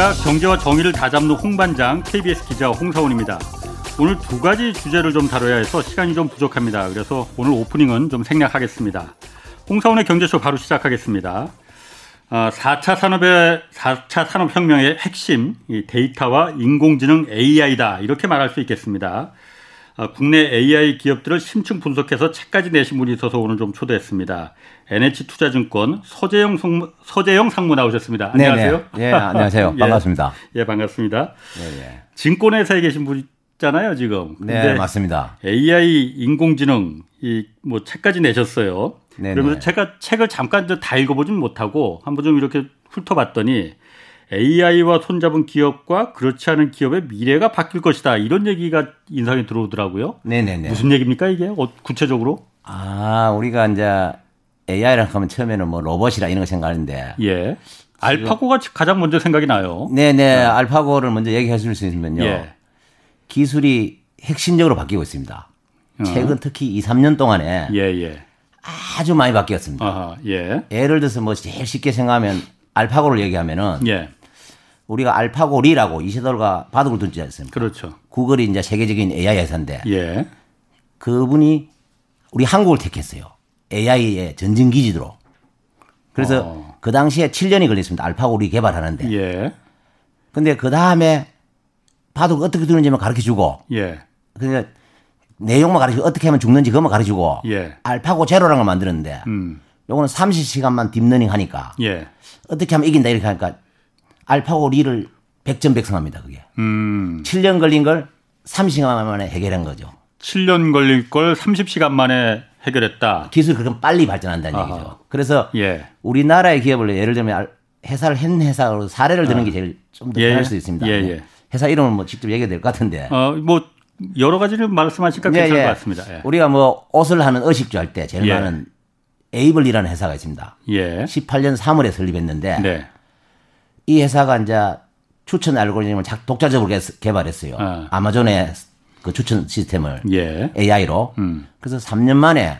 안녕하십니까. 경제와 정의를 다잡는 홍반장 KBS 기자 홍사원입니다. 오늘 두 가지 주제를 좀 다뤄야 해서 시간이 좀 부족합니다. 그래서 오늘 오프닝은 좀 생략하겠습니다. 홍사원의 경제쇼 바로 시작하겠습니다. 4차 아, 산업의 4차 산업혁명의 핵심 데이터와 인공지능 AI다 이렇게 말할 수 있겠습니다. 아, 국내 AI 기업들을 심층 분석해서 책까지 내신 분이 있어서 오늘 좀 초대했습니다. NH투자증권 서재영 상무, 서재영 상무 나오셨습니다. 안녕하세요. 네, 예, 안녕하세요. 반갑습니다. 예, 예 반갑습니다. 예, 예. 증권회사에 계신 분 있잖아요, 지금. 네, 맞습니다. AI 인공지능 이 뭐 책까지 내셨어요. 네네. 그러면서 제가 책을 잠깐 다 읽어보진 못하고 한번 좀 이렇게 훑어봤더니 AI와 손잡은 기업과 그렇지 않은 기업의 미래가 바뀔 것이다. 이런 얘기가 인상이 들어오더라고요. 네네네. 무슨 얘기입니까, 이게? 어, 구체적으로? 아, 우리가 이제 AI라 하면 처음에는 뭐 로봇이라 이런 거 생각하는데. 예. 알파고가 가장 먼저 생각이 나요. 네네. 네. 알파고를 먼저 얘기해 줄 수 있으면요. 예. 기술이 핵심적으로 바뀌고 있습니다. 어. 최근 특히 2, 3년 동안에 예, 예. 아주 많이 바뀌었습니다. 아하, 예. 예를 들어서 뭐 제일 쉽게 생각하면 알파고를 얘기하면은 예. 우리가 알파고리라고 이세돌과 바둑을 둔지 않습니까? 그렇죠. 구글이 이제 세계적인 AI 회사인데 예. 그분이 우리 한국을 택했어요. AI의 전진 기지로. 그래서 어. 그 당시에 7년이 걸렸습니다. 알파고 리 개발하는데. 예. 근데 그 다음에 바둑 어떻게 두는지만 가르쳐 주고. 예. 그래서 내용만 가르쳐 주고 어떻게 하면 죽는지 그것만 가르쳐 주고. 예. 알파고 제로라는 걸 만들었는데. 음. 요거는 30시간만 deep learning 하니까. 예. 어떻게 하면 이긴다 이렇게 하니까 알파고 리를 백전백승합니다, 그게. 음. 7년 걸린 걸 30시간 만에 해결한 거죠. 7년 걸릴 걸 30시간 만에 해결했다. 기술이 그렇게 빨리 발전한다는 아하. 얘기죠. 그래서 예. 우리나라의 기업을 예를 들면 회사를 했는 회사로 사례를 드는 아. 게 제일 좀더 예. 편할 수 있습니다. 예, 예. 회사 이름을 뭐 직접 얘기해야 될 것 같은데. 어, 뭐 여러 가지를 말씀하시니까 예, 괜찮을 것 같습니다. 예. 우리가 뭐 옷을 하는 의식주 할 때 제일 많은 에이블이라는 회사가 있습니다. 예. 18년 3월에 설립했는데 네. 이 회사가 이제 추천 알고리즘을 독자적으로 개발했어요. 아. 아마존의 그 추천 시스템을 예. AI로. 음. 그래서 3년 만에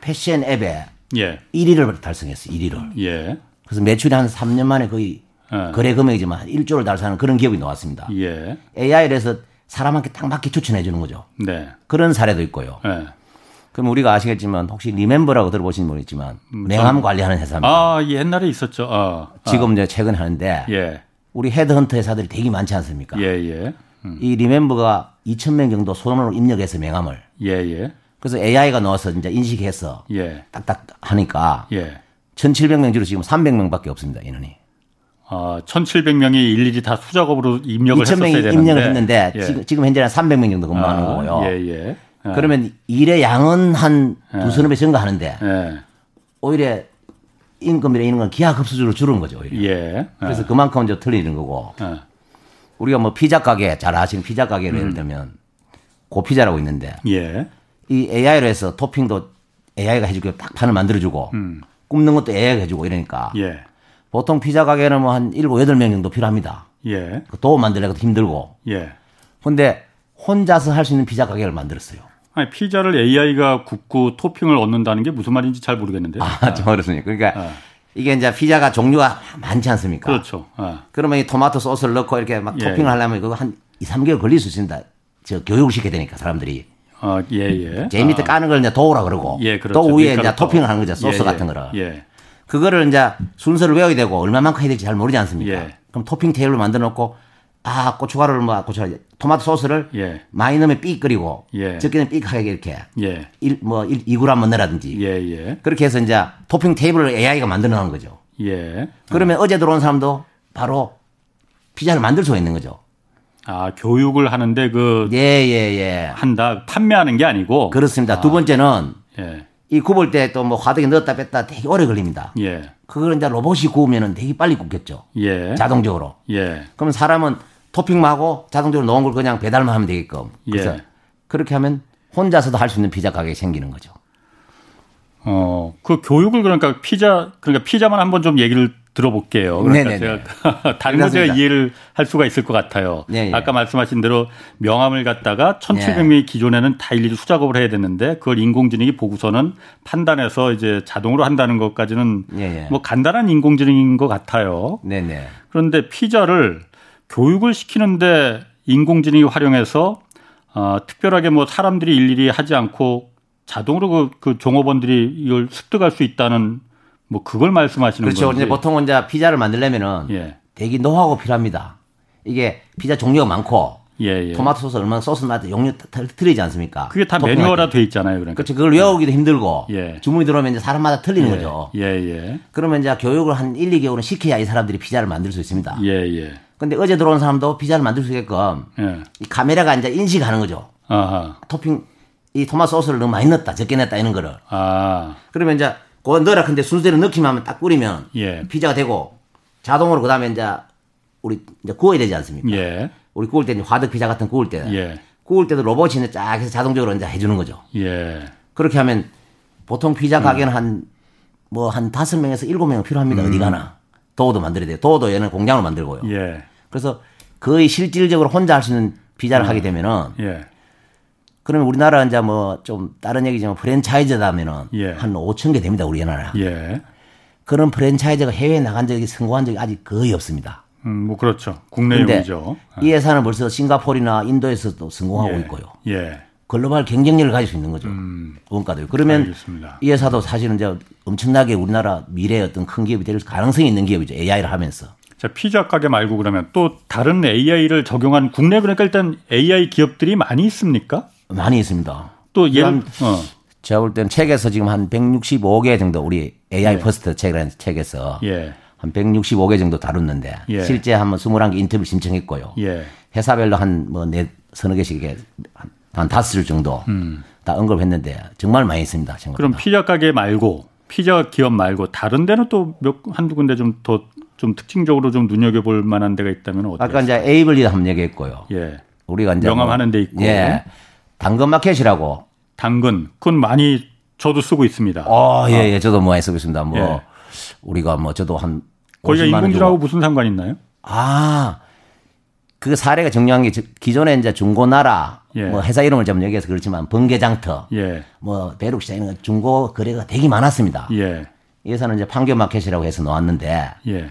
패션 앱에 예. 1위를 달성했어요. 1위를. 예. 그래서 매출이 한 3년 만에 거의 아. 거래 금액이지만 1조를 달성하는 그런 기업이 나왔습니다. 예. AI를 해서 사람한테 딱 맞게 추천해 주는 거죠. 네. 그런 사례도 있고요. 네. 그럼 우리가 아시겠지만 혹시 리멤버라고 들어보신 분 있지만 음, 명함 관리하는 회사입니다. 아 옛날에 있었죠. 아, 아. 지금 이제 최근 하는데 예. 우리 헤드헌터 회사들이 되게 많지 않습니까? 예, 예. 음. 이 리멤버가 2천 명 정도 손으로 입력해서 명함을. 예, 예. 그래서 AI가 넣어서 이제 인식해서 예. 딱딱 하니까 예. 1,700명 중로 지금 300명밖에 없습니다 인원이. 아, 1,700명이 일일이 다 수작업으로 입력을 2,000명이 했었어야 입력을 했는데 예. 지금 지금 현재는 300명 정도 근무하는 아, 거고요. 예, 예. 예. 그러면 일의 양은 한 예. 두서너 배 증가하는데 예. 오히려 임금이나 이런 건 기하급수적으로 줄은 거죠. 오히려. 예. 그래서 그만큼 이제 틀리는 거고. 우리가 뭐 피자 가게 잘 아시는 피자 가게를 음. 예를 들면 고피자라고 있는데 예. 이 AI로 해서 토핑도 AI가 해주고 딱 판을 만들어주고 음. 굽는 것도 AI가 해주고 이러니까 예. 보통 피자 가게는 뭐한 일곱 여덟 명 정도 필요합니다. 예. 그 도우 만들려고 힘들고. 예. 근데 혼자서 할 수 있는 피자 가게를 만들었어요. 아니, 피자를 AI가 굽고 토핑을 얻는다는 게 무슨 말인지 잘 모르겠는데. 아, 좀 어렵습니까? 그러니까 아. 이게 이제 피자가 종류가 많지 않습니까? 그렇죠. 아. 그러면 이 토마토 소스를 넣고 이렇게 막 예. 토핑을 하려면 그거 한 2, 3개월 걸릴 수 있습니다. 저 교육을 시켜야 되니까 사람들이. 아, 예, 예. 제일 밑에 아. 까는 걸 이제 도우라 그러고. 예, 그렇죠. 또 위에 이제 토핑을 하는 거죠. 소스 예, 예. 같은 거를. 예. 그거를 이제 순서를 외워야 되고 얼마만큼 해야 될지 잘 모르지 않습니까? 예. 그럼 토핑 테이블을 만들어 놓고 아 고춧가루를 뭐 고춧가루 토마토 소스를 예. 많이 넣으면 삑 끓이고 예. 적게는 삑하게 이렇게 예. 1, 뭐 1, 2g 넣으라든지 예, 예. 그렇게 해서 이제 토핑 테이블을 AI가 만들어 놓은 거죠. 예. 그러면 어. 제 들어온 사람도 바로 피자를 만들 수가 있는 거죠. 아 교육을 하는데 그 예예예. 한다 판매하는 게 아니고 그렇습니다. 아. 두 번째는 예. 이 굽을 때 또 뭐 화덕에 넣었다 뺐다 되게 오래 걸립니다. 예. 그걸 이제 로봇이 구우면은 되게 빨리 굽겠죠. 예. 자동적으로. 예. 그러면 사람은 토핑만 하고 자동적으로 넣은 걸 그냥 배달만 하면 되게끔. 그래서 예. 그렇게 하면 혼자서도 할 수 있는 피자 가게가 생기는 거죠. 어, 그 교육을 그러니까 피자, 그러니까 피자만 한번 좀 얘기를 들어볼게요. 그러니까 네네네. 제가 다른 거 제가 이해를 할 수가 있을 것 같아요. 네네. 아까 말씀하신 대로 명함을 갖다가 1,700명이 기존에는 다 일일이 수작업을 해야 되는데 그걸 인공지능이 보고서는 판단해서 이제 자동으로 한다는 것까지는 네네. 뭐 간단한 인공지능인 것 같아요. 네네. 그런데 피자를 교육을 시키는데 인공지능이 활용해서 어, 특별하게 뭐 사람들이 일일이 하지 않고 자동으로 그, 그 종업원들이 이걸 습득할 수 있다는 뭐 그걸 말씀하시는 거죠. 그렇죠. 이제 보통 이제 피자를 만들려면은 예. 대기 노하우가 필요합니다. 이게 피자 종류가 많고 예, 예. 토마토 소스 얼마나 소스마다 용류 틀리지 않습니까? 그게 다 매뉴얼화 돼 있잖아요. 그러니까. 그렇죠. 그걸 외우기도 힘들고 예. 주문이 들어오면 이제 사람마다 틀리는 예. 거죠. 예, 예. 그러면 이제 교육을 한 1, 2개월은 시켜야 이 사람들이 피자를 만들 수 있습니다. 예, 예. 근데 어제 들어온 사람도 피자를 만들 수 있게끔 예. 이 카메라가 이제 인식하는 거죠. 아하. 토핑 이 토마토 소스를 너무 많이 넣었다, 적게 넣었다 이런 거를. 아. 그러면 이제 그거 넣어라. 근데 순서대로 넣기만 하면 딱 뿌리면 예. 피자가 되고 자동으로 그다음에 이제 우리 이제 구워야 되지 않습니까? 예. 우리 구울 때 이제 화덕 피자 같은 구울 때 예. 구울 때도 로봇이 쫙 해서 자동적으로 이제 해주는 거죠. 예. 그렇게 하면 보통 피자 가게는 한뭐 한 다섯 명에서 일곱 명 필요합니다. 음. 어디 가나 도우도 만들어야 돼요. 도우도 얘는 공장으로 만들고요. 예. 그래서 거의 실질적으로 혼자 할 수 있는 피자를 음. 하게 되면은 예. 그러면 우리나라 이제 뭐 좀 다른 얘기지만 프랜차이즈다면은 예. 한 5천 개 됩니다 우리나라. 예. 그런 프랜차이즈가 해외에 나간 적이 성공한 적이 아직 거의 없습니다. 음, 뭐 그렇죠. 국내용이죠. 이 회사는 벌써 싱가포르나 인도에서도 성공하고 예. 있고요. 예. 글로벌 경쟁력을 가질 수 있는 거죠. 음, 원가도. 그러면 알겠습니다. 이 회사도 사실은 이제 엄청나게 우리나라 미래의 어떤 큰 기업이 될 가능성이 있는 기업이죠. AI를 하면서. 자, 피자 가게 말고 그러면 또 다른 AI를 적용한 국내 그러니까 일단 AI 기업들이 많이 있습니까? 많이 있습니다. 또 예를 어. 제가 볼 때는 책에서 지금 한 165개 정도 우리 AI 예. first 책이라는 책에서 예. 한 165개 정도 다뤘는데 예. 실제 한번 21개 인터뷰 신청했고요. 예. 회사별로 한뭐 네, 서너 개씩 한, 한 다섯 줄 정도 음. 다 언급했는데 정말 많이 있습니다. 생각보다. 그럼 피자 가게 말고 피자 기업 말고 다른 데는 또 몇 한두 군데 좀 더 좀좀 특징적으로 좀 눈여겨볼 만한 데가 있다면 어디? 아까 이제 에이블리 한번 얘기했고요. 예. 우리가 이제 명함하는 뭐, 데 있고. 예. 당근 마켓이라고. 당근. 그건 많이 저도 쓰고 있습니다. 어, 예, 예. 저도 뭐 많이 쓰고 있습니다. 뭐 예. 우리가 뭐 저도 한 거기가 인공지능하고 무슨 상관 있나요? 아. 그 사례가 중요한 게 기존에 이제 중고나라 예. 뭐 회사 이름을 좀 얘기해서 그렇지만 번개장터 예. 뭐 배룩시장 이런 중고 거래가 되게 많았습니다. 예. 이 회사는 이제 판교 마켓이라고 해서 놓았는데 예.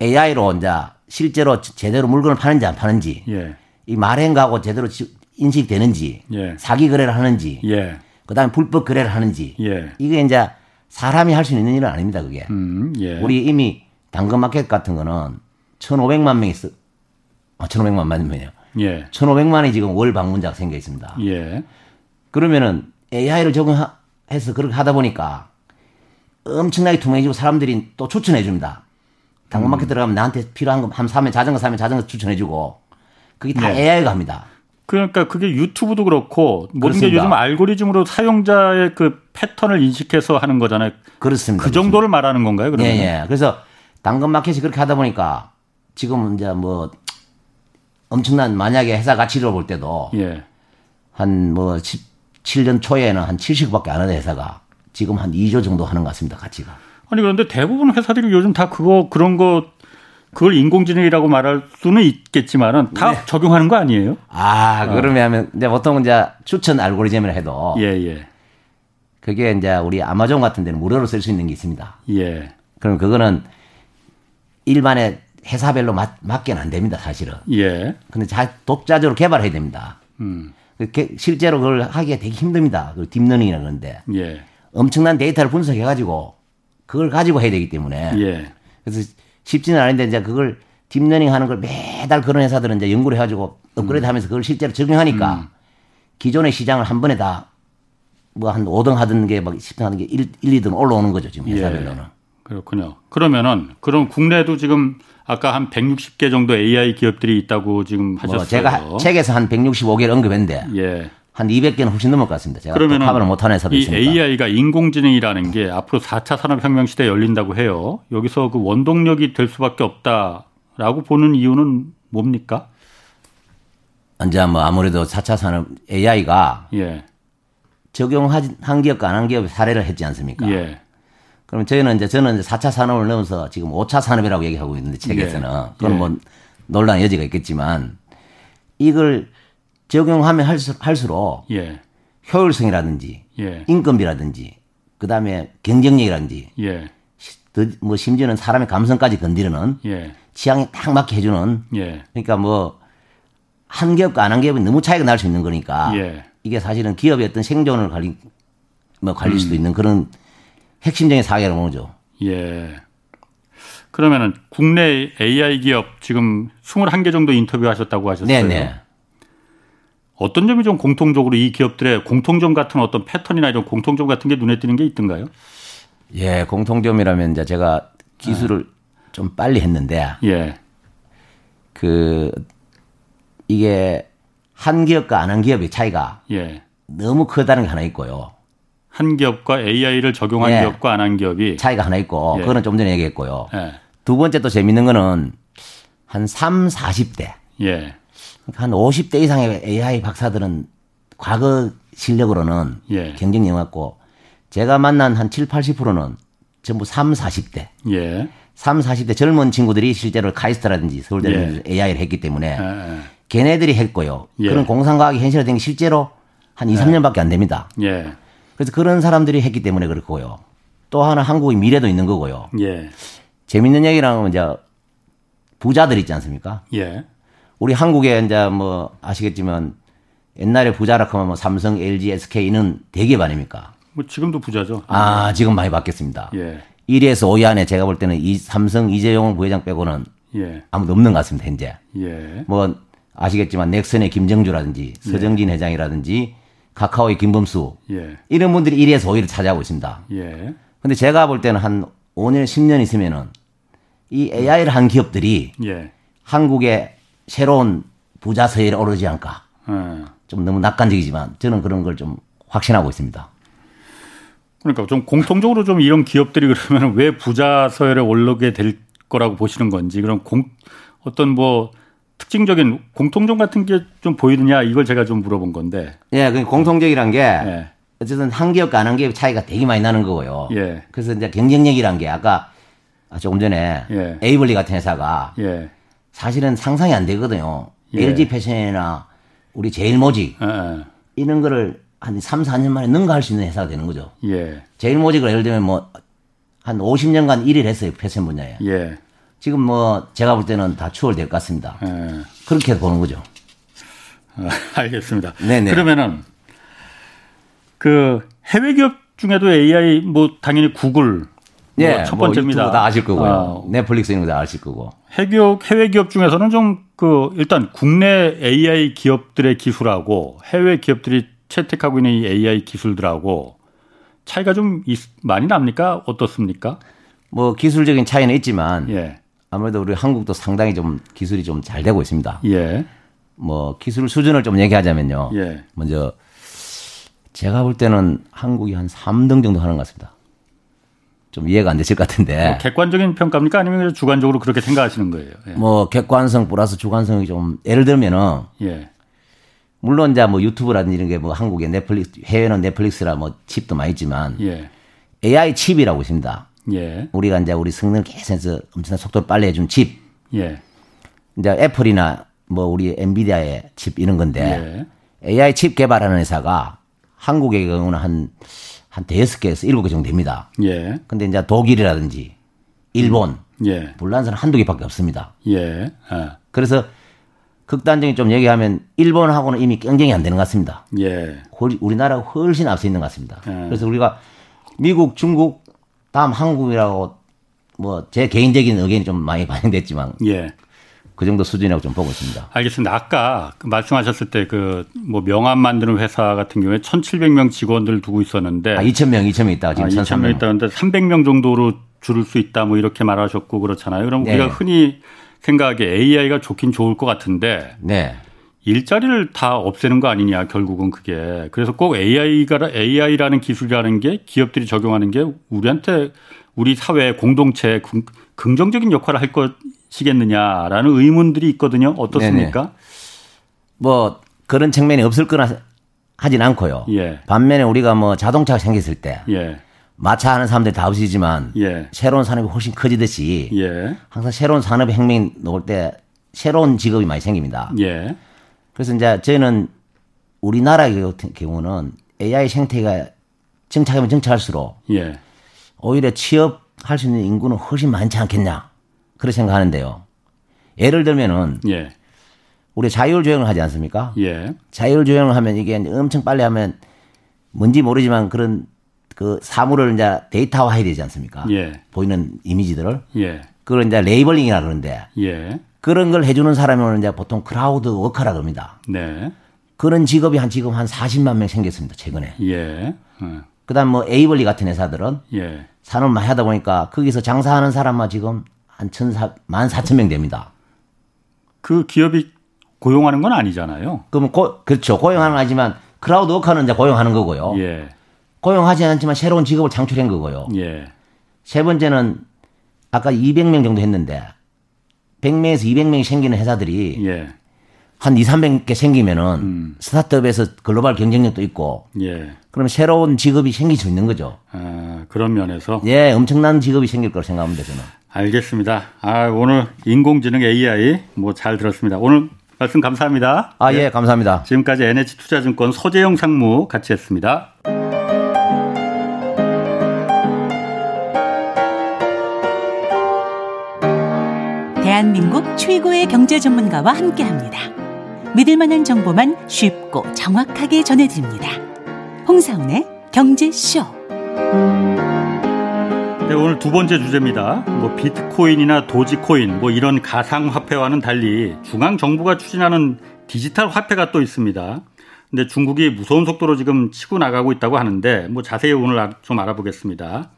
AI로 이제 실제로 제대로 물건을 파는지 안 파는지 예. 이 말행가하고 제대로 인식되는지 예. 사기 거래를 하는지 예. 그다음에 불법 거래를 하는지 예. 이게 이제 사람이 할 수 있는 일은 아닙니다 그게 음, 예. 우리 이미 당근마켓 같은 거는 1,500만 명이 쓰 아, 1,500만 명이요. 예. 1,500만이 지금 월 방문자가 생겨 있습니다. 예. 그러면은 AI를 적용해서 그렇게 하다 보니까 엄청나게 투명해지고 사람들이 또 추천해 줍니다. 당근마켓 음. 들어가면 나한테 필요한 거한 사면 자전거 사면 자전거 추천해 주고 그게 다 네. AI가 합니다. 그러니까 그게 유튜브도 그렇고 모든 게 요즘 알고리즘으로 사용자의 그 패턴을 인식해서 하는 거잖아요. 그렇습니다. 그 정도를 말하는 건가요? 그러면? 예, 예. 그래서 당근마켓이 그렇게 하다 보니까 지금 이제 뭐 엄청난 만약에 회사 가치로 볼 때도 예. 한뭐 17년 초에는 한 70억밖에 안 하는 회사가 지금 한 2조 정도 하는 것 같습니다. 가치가. 아니 그런데 대부분 회사들이 요즘 다 그거 그런 거 그걸 인공지능이라고 말할 수는 있겠지만은 다 네. 적용하는 거 아니에요? 아, 어. 그러면 이제 보통 이제 추천 알고리즘을 해도 예, 예. 그게 이제 우리 아마존 같은 데는 무료로 쓸 수 있는 게 있습니다. 예. 그럼 그거는 일반의 회사별로 맞, 맞게는 안 됩니다, 사실은. 예. 근데 자, 독자적으로 개발해야 됩니다. 음. 실제로 그걸 하기가 되게 힘듭니다. 그 deep learning이라는 건데. 예. 엄청난 데이터를 분석해가지고 그걸 가지고 해야 되기 때문에. 예. 그래서 쉽지는 않은데 이제 그걸 deep learning 하는 걸 매달 그런 회사들은 이제 연구를 해가지고 업그레이드 음. 하면서 그걸 실제로 적용하니까 음. 기존의 시장을 한 번에 다 뭐 한 5등 하던 게 막 10등 하던 게 1, 1 2등 올라오는 거죠 지금 회사별로는. 예. 그렇군요. 그러면은 그럼 국내도 지금 아까 한 160개 정도 AI 기업들이 있다고 지금 뭐 하셨어요. 뭐 제가 책에서 한 165개를 언급했는데 예. 한 200개는 훨씬 넘을 것 같습니다. 제가 그러면 파악을 못하는 회사도 이 있으니까. AI가 인공지능이라는 게 앞으로 4차 산업혁명 시대 열린다고 해요. 여기서 그 원동력이 될 수밖에 없다라고 보는 이유는 뭡니까? 이제 뭐 아무래도 4차 산업 AI가 예. 적용한 기업과 안한 기업 사례를 했지 않습니까? 예. 그럼 저희는 이제 저는 이제 4차 산업을 넘어서 지금 5차 산업이라고 얘기하고 있는데 책에서는 예. 그건 예. 뭐 논란 여지가 있겠지만 이걸 적용하면 할수 록 예. 효율성이라든지 예. 인건비라든지 그다음에 경쟁력이라든지 예. 뭐 심지어는 사람의 감성까지 건드리는 예. 취향에 딱 맞게 해주는 예. 그러니까 뭐 한 기업과 안 한 기업이 너무 차이가 날 수 있는 거니까 예. 이게 사실은 기업의 어떤 생존을 관리 뭐 관릴 음. 수도 있는 그런 핵심적인 사회라는 거죠. 예. 그러면은 국내 AI 기업 지금 21개 정도 인터뷰하셨다고 하셨어요. 네네. 어떤 점이 좀 공통적으로 이 기업들의 공통점 같은 어떤 패턴이나 이런 공통점 같은 게 눈에 띄는 게 있던가요? 예, 공통점이라면 이제 제가 기술을 아. 좀 빨리 했는데, 예. 그 이게 한 기업과 안 한 기업의 차이가 예. 너무 크다는 게 하나 있고요. 한 기업과 AI를 적용한 예. 기업과 안 한 기업이 차이가 하나 있고, 예. 그거는 좀 전에 얘기했고요. 예. 두 번째 또 재밌는 거는 한 3, 40대. 예. 그러니까 한 50대 이상의 AI 박사들은 과거 실력으로는 예. 경쟁력 없고 제가 만난 한 7, 80%는 전부 3, 40대. 예. 3, 40대 젊은 친구들이 실제로 카이스트라든지 서울대는 예. AI를 했기 때문에 예, 예. 걔네들이 했고요. 예. 그런 공상과학이 현실화된 게 실제로 한 2, 3년밖에 안 됩니다. 예. 그래서 그런 사람들이 했기 때문에 그렇고요. 또 하나 한국의 미래도 있는 거고요. 예. 재밌는 얘기라면 이제 부자들 있지 않습니까? 예. 우리 한국에 이제 뭐 아시겠지만 옛날에 부자라 하면 뭐 삼성, LG, SK는 대기업 아닙니까? 뭐 지금도 부자죠. 아, 지금 많이 바뀌었습니다. 예. 1위에서 5위 안에 제가 볼 때는 이 삼성 이재용 부회장 빼고는 예. 아무도 없는 것 같습니다, 현재. 예. 뭐 아시겠지만 넥슨의 김정주라든지 예. 서정진 회장이라든지 카카오의 김범수 예. 이런 분들이 1위에서 5위를 차지하고 있습니다. 예. 근데 제가 볼 때는 한 5년, 10년 있으면은 이 AI를 한 기업들이 예. 한국의 새로운 부자 서열에 오르지 않을까. 네. 좀 너무 낙관적이지만 저는 그런 걸 좀 확신하고 있습니다. 그러니까 좀 공통적으로 좀 이런 기업들이 그러면 왜 부자 서열에 오르게 될 거라고 보시는 건지 그럼 공, 어떤 뭐 특징적인 공통점 같은 게 좀 보이느냐 이걸 제가 좀 물어본 건데. 예, 그 공통적이란 게 예. 어쨌든 한 기업과 안 한 기업 차이가 되게 많이 나는 거고요. 예. 그래서 이제 경쟁력이란 게 아까 조금 전에 예. 에이블리 같은 회사가 예. 사실은 상상이 안 되거든요. 예. LG 패션이나 우리 제일모직 예, 예. 이런 거를 한 3, 4년 만에 능가할 수 있는 회사가 되는 거죠. 예. 제일모직을 예를 들면 뭐 한 50년간 1위를 했어요. 패션 분야에. 예. 지금 뭐 제가 볼 때는 다 추월될 것 같습니다. 예. 그렇게 보는 거죠. 아, 알겠습니다. 네네. 그러면은 그 해외 기업 중에도 AI 뭐 당연히 구글 예, 뭐첫 번째입니다. 뭐 다 아실 거고요. 어. 넷플릭스 이런 거 다 아실 거고. 해외 해외 기업 중에서는 좀 그 일단 국내 AI 기업들의 기술하고 해외 기업들이 채택하고 있는 이 AI 기술들하고 차이가 좀 있, 많이 납니까? 어떻습니까? 뭐 기술적인 차이는 있지만 예. 아무래도 우리 한국도 상당히 좀 기술이 좀 잘 되고 있습니다. 예. 뭐 기술 수준을 좀 얘기하자면요. 예. 먼저 제가 볼 때는 한국이 한 3등 정도 하는 것 같습니다. 좀 이해가 안 되실 것 같은데. 뭐 객관적인 평가입니까? 아니면 주관적으로 그렇게 생각하시는 거예요? 예. 뭐 객관성 플러스 주관성이 좀 예를 들면은 예. 물론 이제 뭐 유튜브라든지 이런 게 뭐 한국에 넷플릭스 해외는 넷플릭스라 뭐 칩도 많이 있지만 예. AI 칩이라고 있습니다. 예. 우리가 이제 우리 성능을 개선해서 엄청난 속도를 빨리 해준 칩. 예. 이제 애플이나 뭐 우리 엔비디아의 칩 이런 건데 예. AI 칩 개발하는 회사가 한국의 경우는 한 한 대여섯 개에서 일곱 개 정도 됩니다. 예. 근데 이제 독일이라든지 일본, 음. 예. 불란서는 한두 개밖에 없습니다. 예. 아. 그래서 극단적인 좀 얘기하면 일본하고는 이미 경쟁이 안 되는 것 같습니다. 예. 우리나라가 훨씬 앞서 있는 것 같습니다. 예. 그래서 우리가 미국, 중국, 다음 한국이라고 뭐 제 개인적인 의견이 좀 많이 반영됐지만 예. 그 정도 수준이라고 좀 보고 있습니다. 알겠습니다. 아까 그 말씀하셨을 때 그 뭐 명함 만드는 회사 같은 경우에 1,700명 직원들 두고 있었는데 아, 2,000명, 2,000명 있다. 지금 아, 2,000명 있다는데 300명 정도로 줄을 수 있다 뭐 이렇게 말하셨고 그렇잖아요. 그럼 네. 우리가 흔히 생각하기에 AI가 좋긴 좋을 것 같은데 네. 일자리를 다 없애는 거 아니냐 결국은 그게 그래서 꼭 AI가 AI라는 기술이라는 게 기업들이 적용하는 게 우리한테 우리 사회 공동체 긍정적인 역할을 할 것 이겠느냐라는 의문들이 있거든요. 어떻습니까? 네네. 뭐 그런 측면이 없을 거나 하진 않고요. 예. 반면에 우리가 뭐 자동차가 생겼을 때 예. 마차 하는 사람들이 다 없이지만 예. 새로운 산업이 훨씬 커지듯이 예. 항상 새로운 산업의 혁명이 나올 때 새로운 직업이 많이 생깁니다. 예. 그래서 이제 저희는 우리나라 같은 경우는 AI 생태가 정착하면 정착할수록 예. 오히려 취업할 수 있는 인구는 훨씬 많지 않겠냐 그렇게 생각하는데요. 예를 들면은 예. 우리 자율 주행을 하지 않습니까? 예. 자율 주행을 하면 이게 엄청 빨리 하면 뭔지 모르지만 그런 그 사물을 이제 데이터화 해야 되지 않습니까? 예. 보이는 이미지들을. 예. 그걸 이제 labeling이라 그러는데. 예. 그런 걸 해주는 사람은 이제 보통 crowd worker라 그럽니다. 네. 그런 직업이 한 지금 한 40만 명 생겼습니다 최근에. 예. 어. 그다음 뭐 에이블리 같은 회사들은 예. 산업 많이 하다 보니까 거기서 장사하는 사람만 지금 한 천사 만 사천 명 됩니다. 그 기업이 고용하는 건 아니잖아요. 그럼 고, 그렇죠 고용하는 거지만 crowd worker는 이제 고용하는 거고요. 예. 고용하지 않지만 새로운 직업을 창출한 거고요. 예. 세 번째는 아까 200명 정도 했는데 100명에서 200명이 생기는 회사들이 예. 한 2, 300개 생기면은 음. 스타트업에서 글로벌 경쟁력도 있고 예. 그러면 새로운 직업이 생길 수 있는 거죠. 아, 그런 면에서 예, 엄청난 직업이 생길 거라고 생각합니다, 저는. 알겠습니다. 아, 오늘 인공지능 AI 뭐 잘 들었습니다. 오늘 말씀 감사합니다. 아, 예, 예 감사합니다. 지금까지 NH투자증권 서재영 상무 같이 했습니다. 대한민국 최고의 경제 전문가와 함께 합니다. 믿을 만한 정보만 쉽고 정확하게 전해드립니다. 홍사운의 경제쇼. 네, 오늘 두 번째 주제입니다. 뭐 비트코인이나 도지코인 뭐 이런 가상 화폐와는 달리 중앙 정부가 추진하는 디지털 화폐가 또 있습니다. 근데 중국이 무서운 속도로 지금 치고 나가고 있다고 하는데 뭐 자세히 오늘 좀 알아보겠습니다.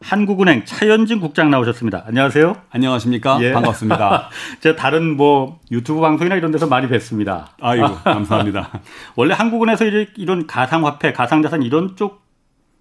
한국은행 차현진 국장 나오셨습니다. 안녕하세요. 안녕하십니까? 예. 반갑습니다. 제가 다른 뭐 유튜브 방송이나 이런 데서 많이 뵀습니다. 아이고, 감사합니다. 원래 한국은행에서 이런 가상화폐, 가상자산 이런 쪽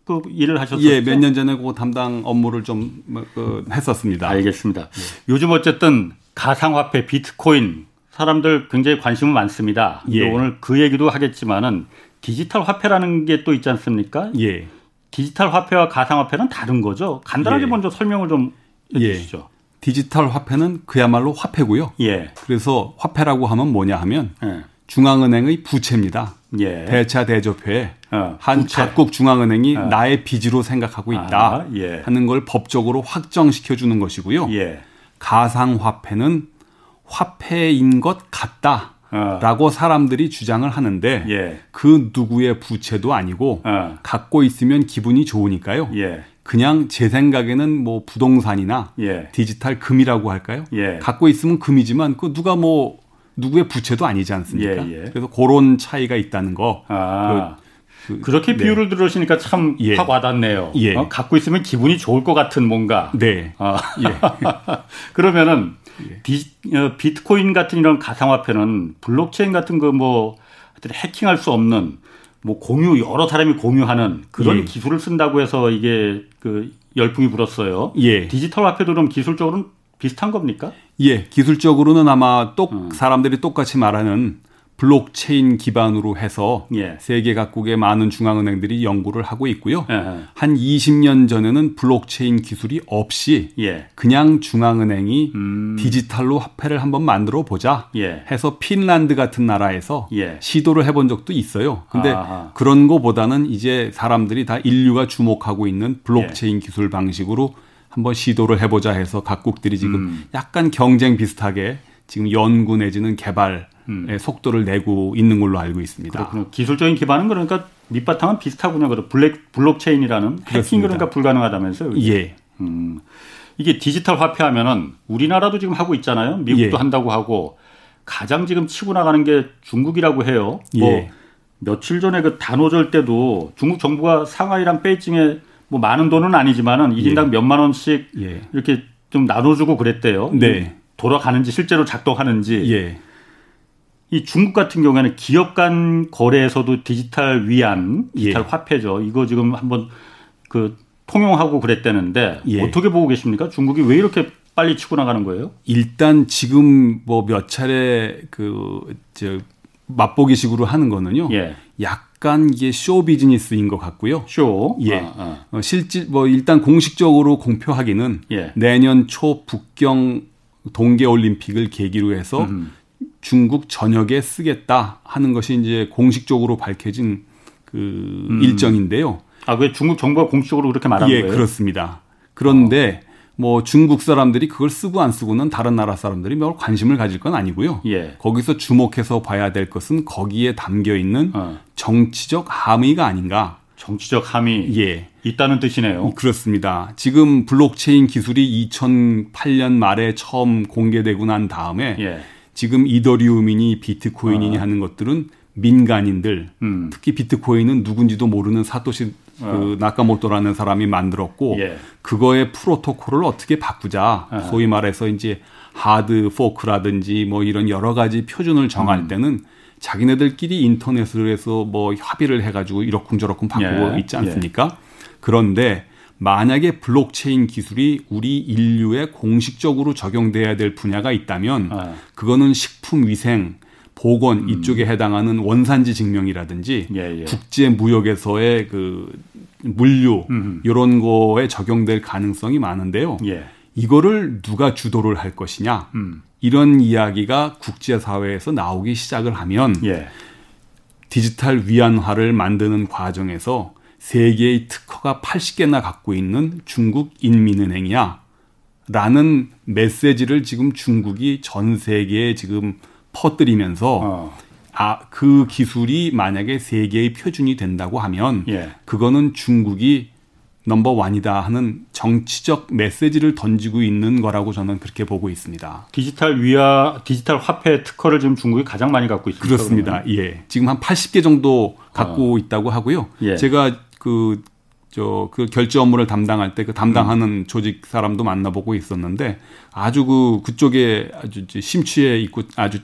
그 일을 하셨었죠? 예, 몇 년 전에 그 담당 업무를 좀 뭐, 그, 했었습니다. 알겠습니다. 네. 요즘 어쨌든 가상화폐, 비트코인 사람들 굉장히 관심은 많습니다. 예. 오늘 그 얘기도 하겠지만은 디지털 화폐라는 게 또 있지 않습니까? 예. 디지털 화폐와 가상화폐는 다른 거죠. 간단하게 예. 먼저 설명을 좀 해주시죠. 예. 디지털 화폐는 그야말로 화폐고요. 예. 그래서 화폐라고 하면 뭐냐 하면 예. 중앙은행의 부채입니다. 예. 대차 대조표에 어, 한 부채. 각국 중앙은행이 어. 나의 빚으로 생각하고 있다 아, 예. 하는 걸 법적으로 확정시켜 주는 것이고요. 예. 가상화폐는 화폐인 것 같다. 어. 라고 사람들이 주장을 하는데 예. 그 누구의 부채도 아니고 어. 갖고 있으면 기분이 좋으니까요. 예. 그냥 제 생각에는 뭐 부동산이나 예. 디지털 금이라고 할까요? 예. 갖고 있으면 금이지만 그 누가 뭐 누구의 부채도 아니지 않습니까? 예, 예. 그래서 그런 차이가 있다는 거. 아. 그, 그, 렇게 네. 비유를 들으시니까 참확 예. 와닿네요. 예. 어? 갖고 있으면 기분이 좋을 것 같은 뭔가. 네. 어. 예. 그러면은 비, 어, 비트코인 같은 이런 가상화폐는 블록체인 같은 거 뭐 해킹할 수 없는 뭐 공유 여러 사람이 공유하는 그런 예. 기술을 쓴다고 해서 이게 그 열풍이 불었어요. 예. 디지털 화폐도 그럼 기술적으로는 비슷한 겁니까? 예, 기술적으로는 아마 똑 음. 사람들이 똑같이 말하는 블록체인 기반으로 해서 예. 세계 각국의 많은 중앙은행들이 연구를 하고 있고요. 예. 한 20년 전에는 블록체인 기술이 없이 예. 그냥 중앙은행이 음. 디지털로 화폐를 한번 만들어 보자 예. 해서 핀란드 같은 나라에서 예. 시도를 해본 적도 있어요. 근데 아하. 그런 거보다는 이제 사람들이 다 인류가 주목하고 있는 블록체인 예. 기술 방식으로 한번 시도를 해보자 해서 각국들이 지금 음. 약간 경쟁 비슷하게 지금 연구 내지는 개발 음. 속도를 내고 있는 걸로 알고 있습니다. 그렇군요. 기술적인 기반은 그러니까 밑바탕은 비슷하군요. 그 블랙 블록체인이라는 해킹 그러니까 불가능하다면서요. 예. 음. 이게 디지털 화폐하면은 우리나라도 지금 하고 있잖아요. 미국도 예. 한다고 하고 가장 지금 치고 나가는 게 중국이라고 해요. 뭐 예. 며칠 전에 그 단오절 때도 중국 정부가 상하이랑 베이징에 뭐 많은 돈은 아니지만은 1인당 예. 몇만 원씩 예. 이렇게 좀 나눠주고 그랬대요. 네. 돌아가는지 실제로 작동하는지. 예. 이 중국 같은 경우에는 기업 간 거래에서도 디지털 위안, 디지털 예. 화폐죠. 이거 지금 한번 그 통용하고 그랬다는데 예. 어떻게 보고 계십니까? 중국이 왜 이렇게 빨리 치고 나가는 거예요? 일단 지금 뭐 몇 차례 그저 맛보기식으로 하는 거는요. 예. 약간 이게 쇼 비즈니스인 것 같고요. 쇼. 예. 아, 아. 어, 실질 뭐 일단 공식적으로 공표하기는 예. 내년 초 북경 동계 올림픽을 계기로 해서 음. 중국 전역에 쓰겠다 하는 것이 이제 공식적으로 밝혀진 그 음. 일정인데요. 아, 왜 중국 정부가 공식적으로 그렇게 말한 예, 거예요? 그렇습니다. 그런데 어. 뭐 중국 사람들이 그걸 쓰고 안 쓰고는 다른 나라 사람들이 별 관심을 가질 건 아니고요. 예. 거기서 주목해서 봐야 될 것은 거기에 담겨 있는 어. 정치적 함의가 아닌가. 정치적 함의 예. 있다는 뜻이네요. 그렇습니다. 지금 블록체인 기술이 2008년 말에 처음 공개되고 난 다음에 예. 지금 이더리움이니 비트코인이니 어. 하는 것들은 민간인들 음. 특히 비트코인은 누군지도 모르는 사토시 어. 그 나카모토라는 사람이 만들었고 예. 그거의 프로토콜을 어떻게 바꾸자 어. 소위 말해서 이제 hard fork라든지 뭐 이런 여러 가지 표준을 정할 음. 때는 자기네들끼리 인터넷으로 해서 뭐 합의를 해가지고 이러쿵저러쿵 바꾸고 예. 있지 않습니까? 예. 그런데 만약에 블록체인 기술이 우리 인류에 공식적으로 적용돼야 될 분야가 있다면 아. 그거는 식품 위생 보건 음. 이쪽에 해당하는 원산지 증명이라든지 예, 예. 국제 무역에서의 그 물류 음. 이런 거에 적용될 가능성이 많은데요. 예. 이거를 누가 주도를 할 것이냐 음. 이런 이야기가 국제 사회에서 나오기 시작을 하면 예. 디지털 위안화를 만드는 과정에서 세계의 특허가 80개나 갖고 있는 중국 인민은행이야. 라는 메시지를 지금 중국이 전 세계에 지금 퍼뜨리면서 어. 아, 그 기술이 만약에 세계의 표준이 된다고 하면 예. 그거는 중국이 넘버 원이다 하는 정치적 메시지를 던지고 있는 거라고 저는 그렇게 보고 있습니다. 디지털 위아 디지털 화폐 특허를 지금 중국이 가장 많이 갖고 있습니다. 그렇습니다. 그러면? 예. 지금 한 80개 정도 갖고 어. 있다고 하고요. 예. 제가 그 저, 그 결제 업무를 담당할 때 그 담당하는 음. 조직 사람도 만나보고 있었는데 아주 그, 그쪽에 아주 심취해 있고 아주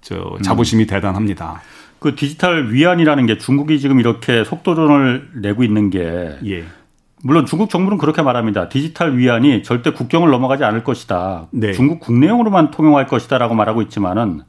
저 자부심이 음. 대단합니다. 그 디지털 위안이라는 게 중국이 지금 이렇게 속도전을 내고 있는 게 예. 물론 중국 정부는 그렇게 말합니다. 디지털 위안이 절대 국경을 넘어가지 않을 것이다. 네. 중국 국내용으로만 통용할 것이다라고 말하고 있지만은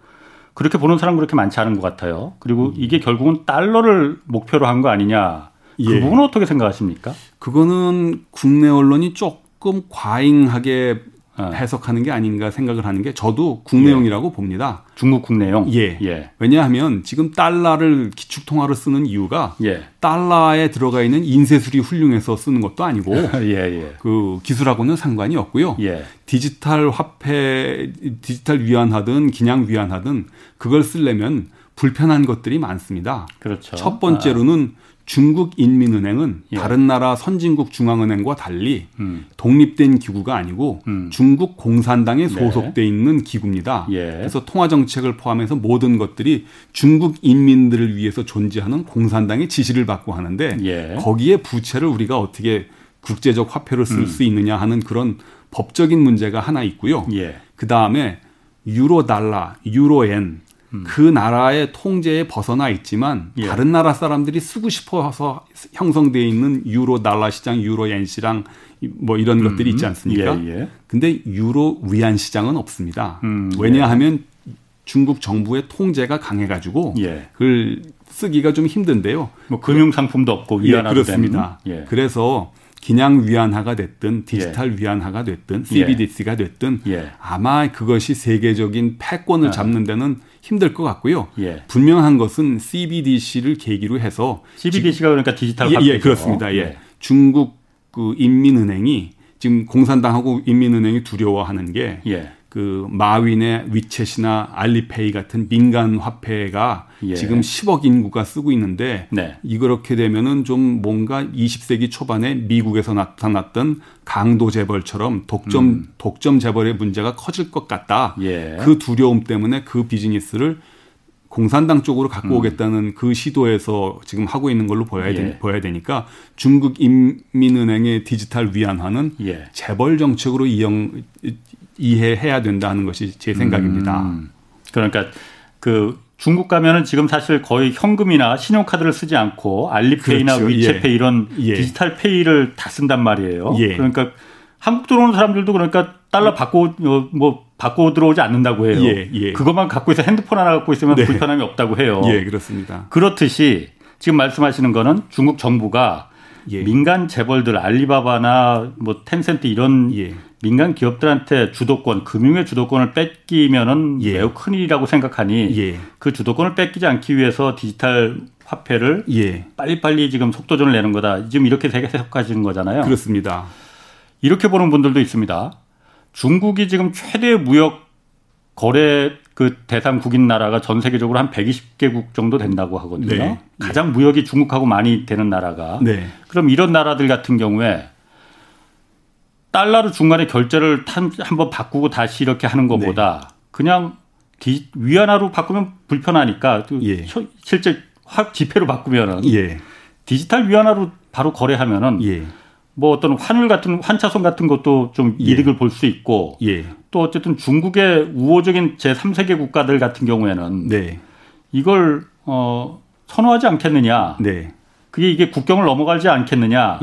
그렇게 보는 사람 그렇게 많지 않은 것 같아요. 그리고 음. 이게 결국은 달러를 목표로 한 거 아니냐. 그 예. 부분은 어떻게 생각하십니까? 그거는 국내 언론이 조금 과잉하게 어. 해석하는 게 아닌가 생각을 하는 게 저도 국내용이라고 예. 봅니다. 중국 국내용? 예. 예. 왜냐하면 지금 달러를 기축통화로 쓰는 이유가 예. 달러에 들어가 있는 인쇄술이 훌륭해서 쓰는 것도 아니고 예, 예. 그 기술하고는 상관이 없고요. 예. 디지털 화폐, 디지털 위안하든 그냥 위안하든 그걸 쓰려면 불편한 것들이 많습니다. 그렇죠. 첫 번째로는 아. 중국 인민은행은 예. 다른 나라 선진국 중앙은행과 달리 음. 독립된 기구가 아니고 음. 중국 공산당에 네. 소속돼 네. 있는 기구입니다. 예. 그래서 통화 정책을 포함해서 모든 것들이 중국 인민들을 위해서 존재하는 공산당의 지시를 받고 하는데 예. 거기에 부채를 우리가 어떻게 국제적 화폐로 쓸수 음. 있느냐 하는 그런 법적인 문제가 하나 있고요. 예. 그 다음에 유로 달러, 유로엔 음. 그 나라의 통제에 벗어나 있지만 예. 다른 나라 사람들이 쓰고 싶어서 형성되어 있는 유로 달러 시장, 유로 엔 시장 뭐 이런 음. 것들이 있지 않습니까? 예, 예. 근데 유로 위안 시장은 없습니다. 음, 예. 왜냐하면 중국 정부의 통제가 강해가지고 예. 그걸 쓰기가 좀 힘든데요. 뭐 금융 상품도 없고 예, 위안화도 그렇습니다. 그래서 그냥 위안화가 됐든 디지털 예. 위안화가 됐든 CBDC가 됐든 예. 아마 그것이 세계적인 패권을 아. 잡는 데는 힘들 것 같고요. 예. 분명한 것은 CBDC를 계기로 해서 CBDC가 그러니까 디지털. 예, 예, 그렇습니다. 예. 예. 중국 그 인민은행이 지금 공산당하고 인민은행이 두려워하는 게 예. 그 마윈의 위챗이나 알리페이 같은 민간 화폐가 예. 지금 10억 인구가 쓰고 있는데 네. 이렇게 되면은 좀 뭔가 20세기 초반에 미국에서 나타났던 강도 재벌처럼 독점 음. 독점 재벌의 문제가 커질 것 같다. 예. 그 두려움 때문에 그 비즈니스를 공산당 쪽으로 갖고 음. 오겠다는 그 시도에서 지금 하고 있는 걸로 보여야, 되, 예. 보여야 되니까 중국 인민은행의 디지털 위안화는 예. 재벌 정책으로 이용 이해해야 된다는 것이 제 생각입니다. 음. 그러니까 그 중국 가면은 지금 사실 거의 현금이나 신용카드를 쓰지 않고 알리페이나 그렇죠. 위챗페이 예. 이런 예. 디지털 페이를 다 쓴단 말이에요. 예. 그러니까 한국 들어오는 사람들도 그러니까 달러 받고 어, 뭐 바꿔 들어오지 않는다고 해요. 예, 예. 그것만 갖고 있어 핸드폰 하나 갖고 있으면 네. 불편함이 없다고 해요. 예, 그렇습니다. 그렇듯이 지금 말씀하시는 거는 중국 정부가 예. 민간 재벌들 알리바바나 뭐 텐센트 이런 예. 민간 기업들한테 주도권, 금융의 주도권을 뺏기면은 예. 매우 큰 일이라고 생각하니 예. 그 주도권을 뺏기지 않기 위해서 디지털 화폐를 예. 빨리빨리 지금 속도전을 내는 거다. 지금 이렇게 해석하시는 거잖아요. 그렇습니다. 이렇게 보는 분들도 있습니다. 중국이 지금 최대 무역 거래 그 대상 국인 나라가 전 세계적으로 한 120개국 정도 된다고 하거든요. 네. 가장 무역이 중국하고 많이 되는 나라가. 네. 그럼 이런 나라들 같은 경우에 달러로 중간에 결제를 한번 바꾸고 다시 이렇게 하는 것보다 네. 그냥 위안화로 바꾸면 불편하니까 예. 실제 지폐로 바꾸면은 예. 디지털 위안화로 바로 거래하면은 예. 뭐 어떤 환율 같은 환차손 같은 것도 좀 예. 이득을 볼 수 있고 예. 또 어쨌든 중국의 우호적인 제 3세계 국가들 같은 경우에는 네. 이걸 어 선호하지 않겠느냐. 네. 그게 이게 국경을 넘어가지 않겠느냐라는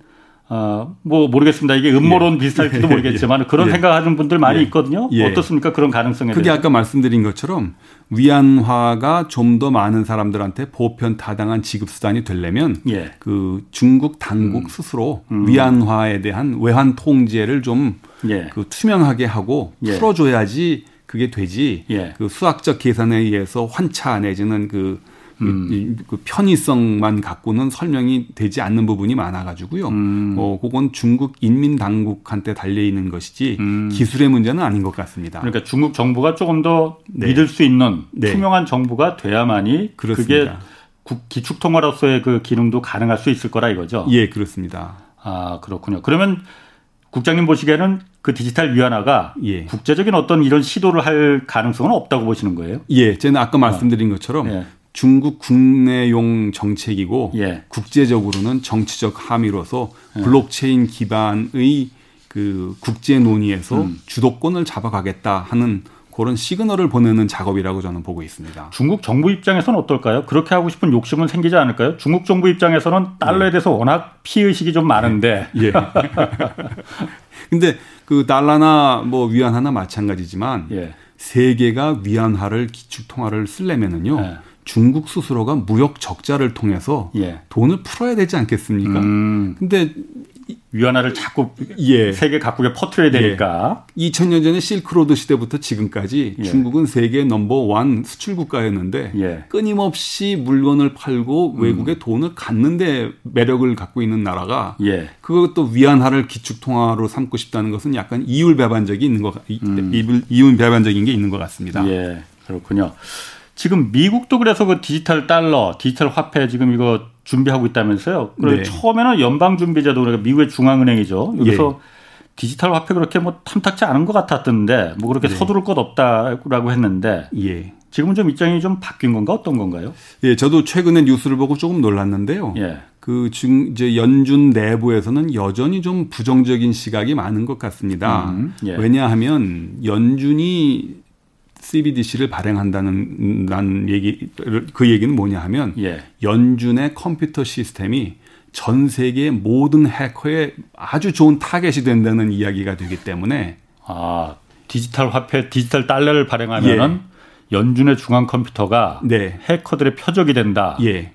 예. 어, 뭐 모르겠습니다. 이게 음모론 예. 비슷할지도 모르겠지만 예. 그런 예. 생각하는 분들 많이 예. 있거든요. 예. 어떻습니까? 그런 가능성에 그게 대해서. 아까 말씀드린 것처럼 위안화가 좀 더 많은 사람들한테 보편 타당한 지급 수단이 되려면 예. 그 중국 당국 음. 스스로 음. 위안화에 대한 외환 통제를 좀 그 투명하게 하고 풀어줘야지 그게 되지. 그 수학적 계산에 의해서 환차 내지는 그 음. 그 편의성만 갖고는 설명이 되지 않는 부분이 많아가지고요. 음. 어, 그건 중국 인민 당국한테 달려 있는 것이지 음. 기술의 문제는 아닌 것 같습니다. 그러니까 중국 정부가 조금 더 네. 믿을 수 있는 네. 투명한 정부가 돼야만이 그렇습니다. 그게 기축 통화로서의 그 기능도 가능할 수 있을 거라 이거죠. 예, 그렇습니다. 아 그렇군요. 그러면 국장님 보시기에는 그 디지털 위안화가 예. 국제적인 어떤 이런 시도를 할 가능성은 없다고 보시는 거예요? 예, 저는 아까 말씀드린 것처럼 예. 중국 국내용 정책이고 예. 국제적으로는 정치적 함의로서 예. 블록체인 기반의 그 국제 논의에서 음. 주도권을 잡아가겠다 하는 그런 시그널을 보내는 작업이라고 저는 보고 있습니다. 중국 정부 입장에서는 어떨까요? 그렇게 하고 싶은 욕심은 생기지 않을까요? 중국 정부 입장에서는 달러에 네. 대해서 워낙 피의식이 좀 많은데. 예. 근데 그 달러나 뭐 위안화나 마찬가지지만 예. 세계가 위안화를 기축 통화를 쓰려면은요. 예. 중국 스스로가 무역 적자를 통해서 예. 돈을 풀어야 되지 않겠습니까? 음. 근데 위안화를 자꾸 예. 세계 각국에 퍼트려야 되니까. 예. 2000년 전에 실크로드 시대부터 지금까지 예. 중국은 세계 넘버 원 수출 국가였는데 예. 끊임없이 물건을 팔고 음. 외국에 돈을 갖는데 매력을 갖고 있는 나라가 예. 그것도 위안화를 기축 통화로 삼고 싶다는 것은 약간 이율 배반적이 있는 것 음. 이율 배반적인 게 있는 것 같습니다. 예. 그렇군요. 지금 미국도 그래서 그 디지털 달러, 디지털 화폐 지금 이거 준비하고 있다면서요. 그래 네. 처음에는 연방준비제도 그러니까 미국의 중앙은행이죠. 여기서 예. 디지털 화폐 그렇게 뭐 탐탁지 않은 것 같았던데 뭐 그렇게 네. 서두를 것 없다라고 했는데 예. 지금은 좀 입장이 좀 바뀐 건가 어떤 건가요? 예, 저도 최근에 뉴스를 보고 조금 놀랐는데요. 예. 그 지금 이제 연준 내부에서는 여전히 좀 부정적인 시각이 많은 것 같습니다. 음, 예. 왜냐하면 연준이 CBDC를 발행한다는 난 얘기 그 얘기는 뭐냐 하면 예. 연준의 컴퓨터 시스템이 전 세계 모든 해커에 아주 좋은 타겟이 된다는 이야기가 되기 때문에 아 디지털 화폐 디지털 달러를 발행하면은 예. 연준의 중앙 컴퓨터가 네. 해커들의 표적이 된다. 예.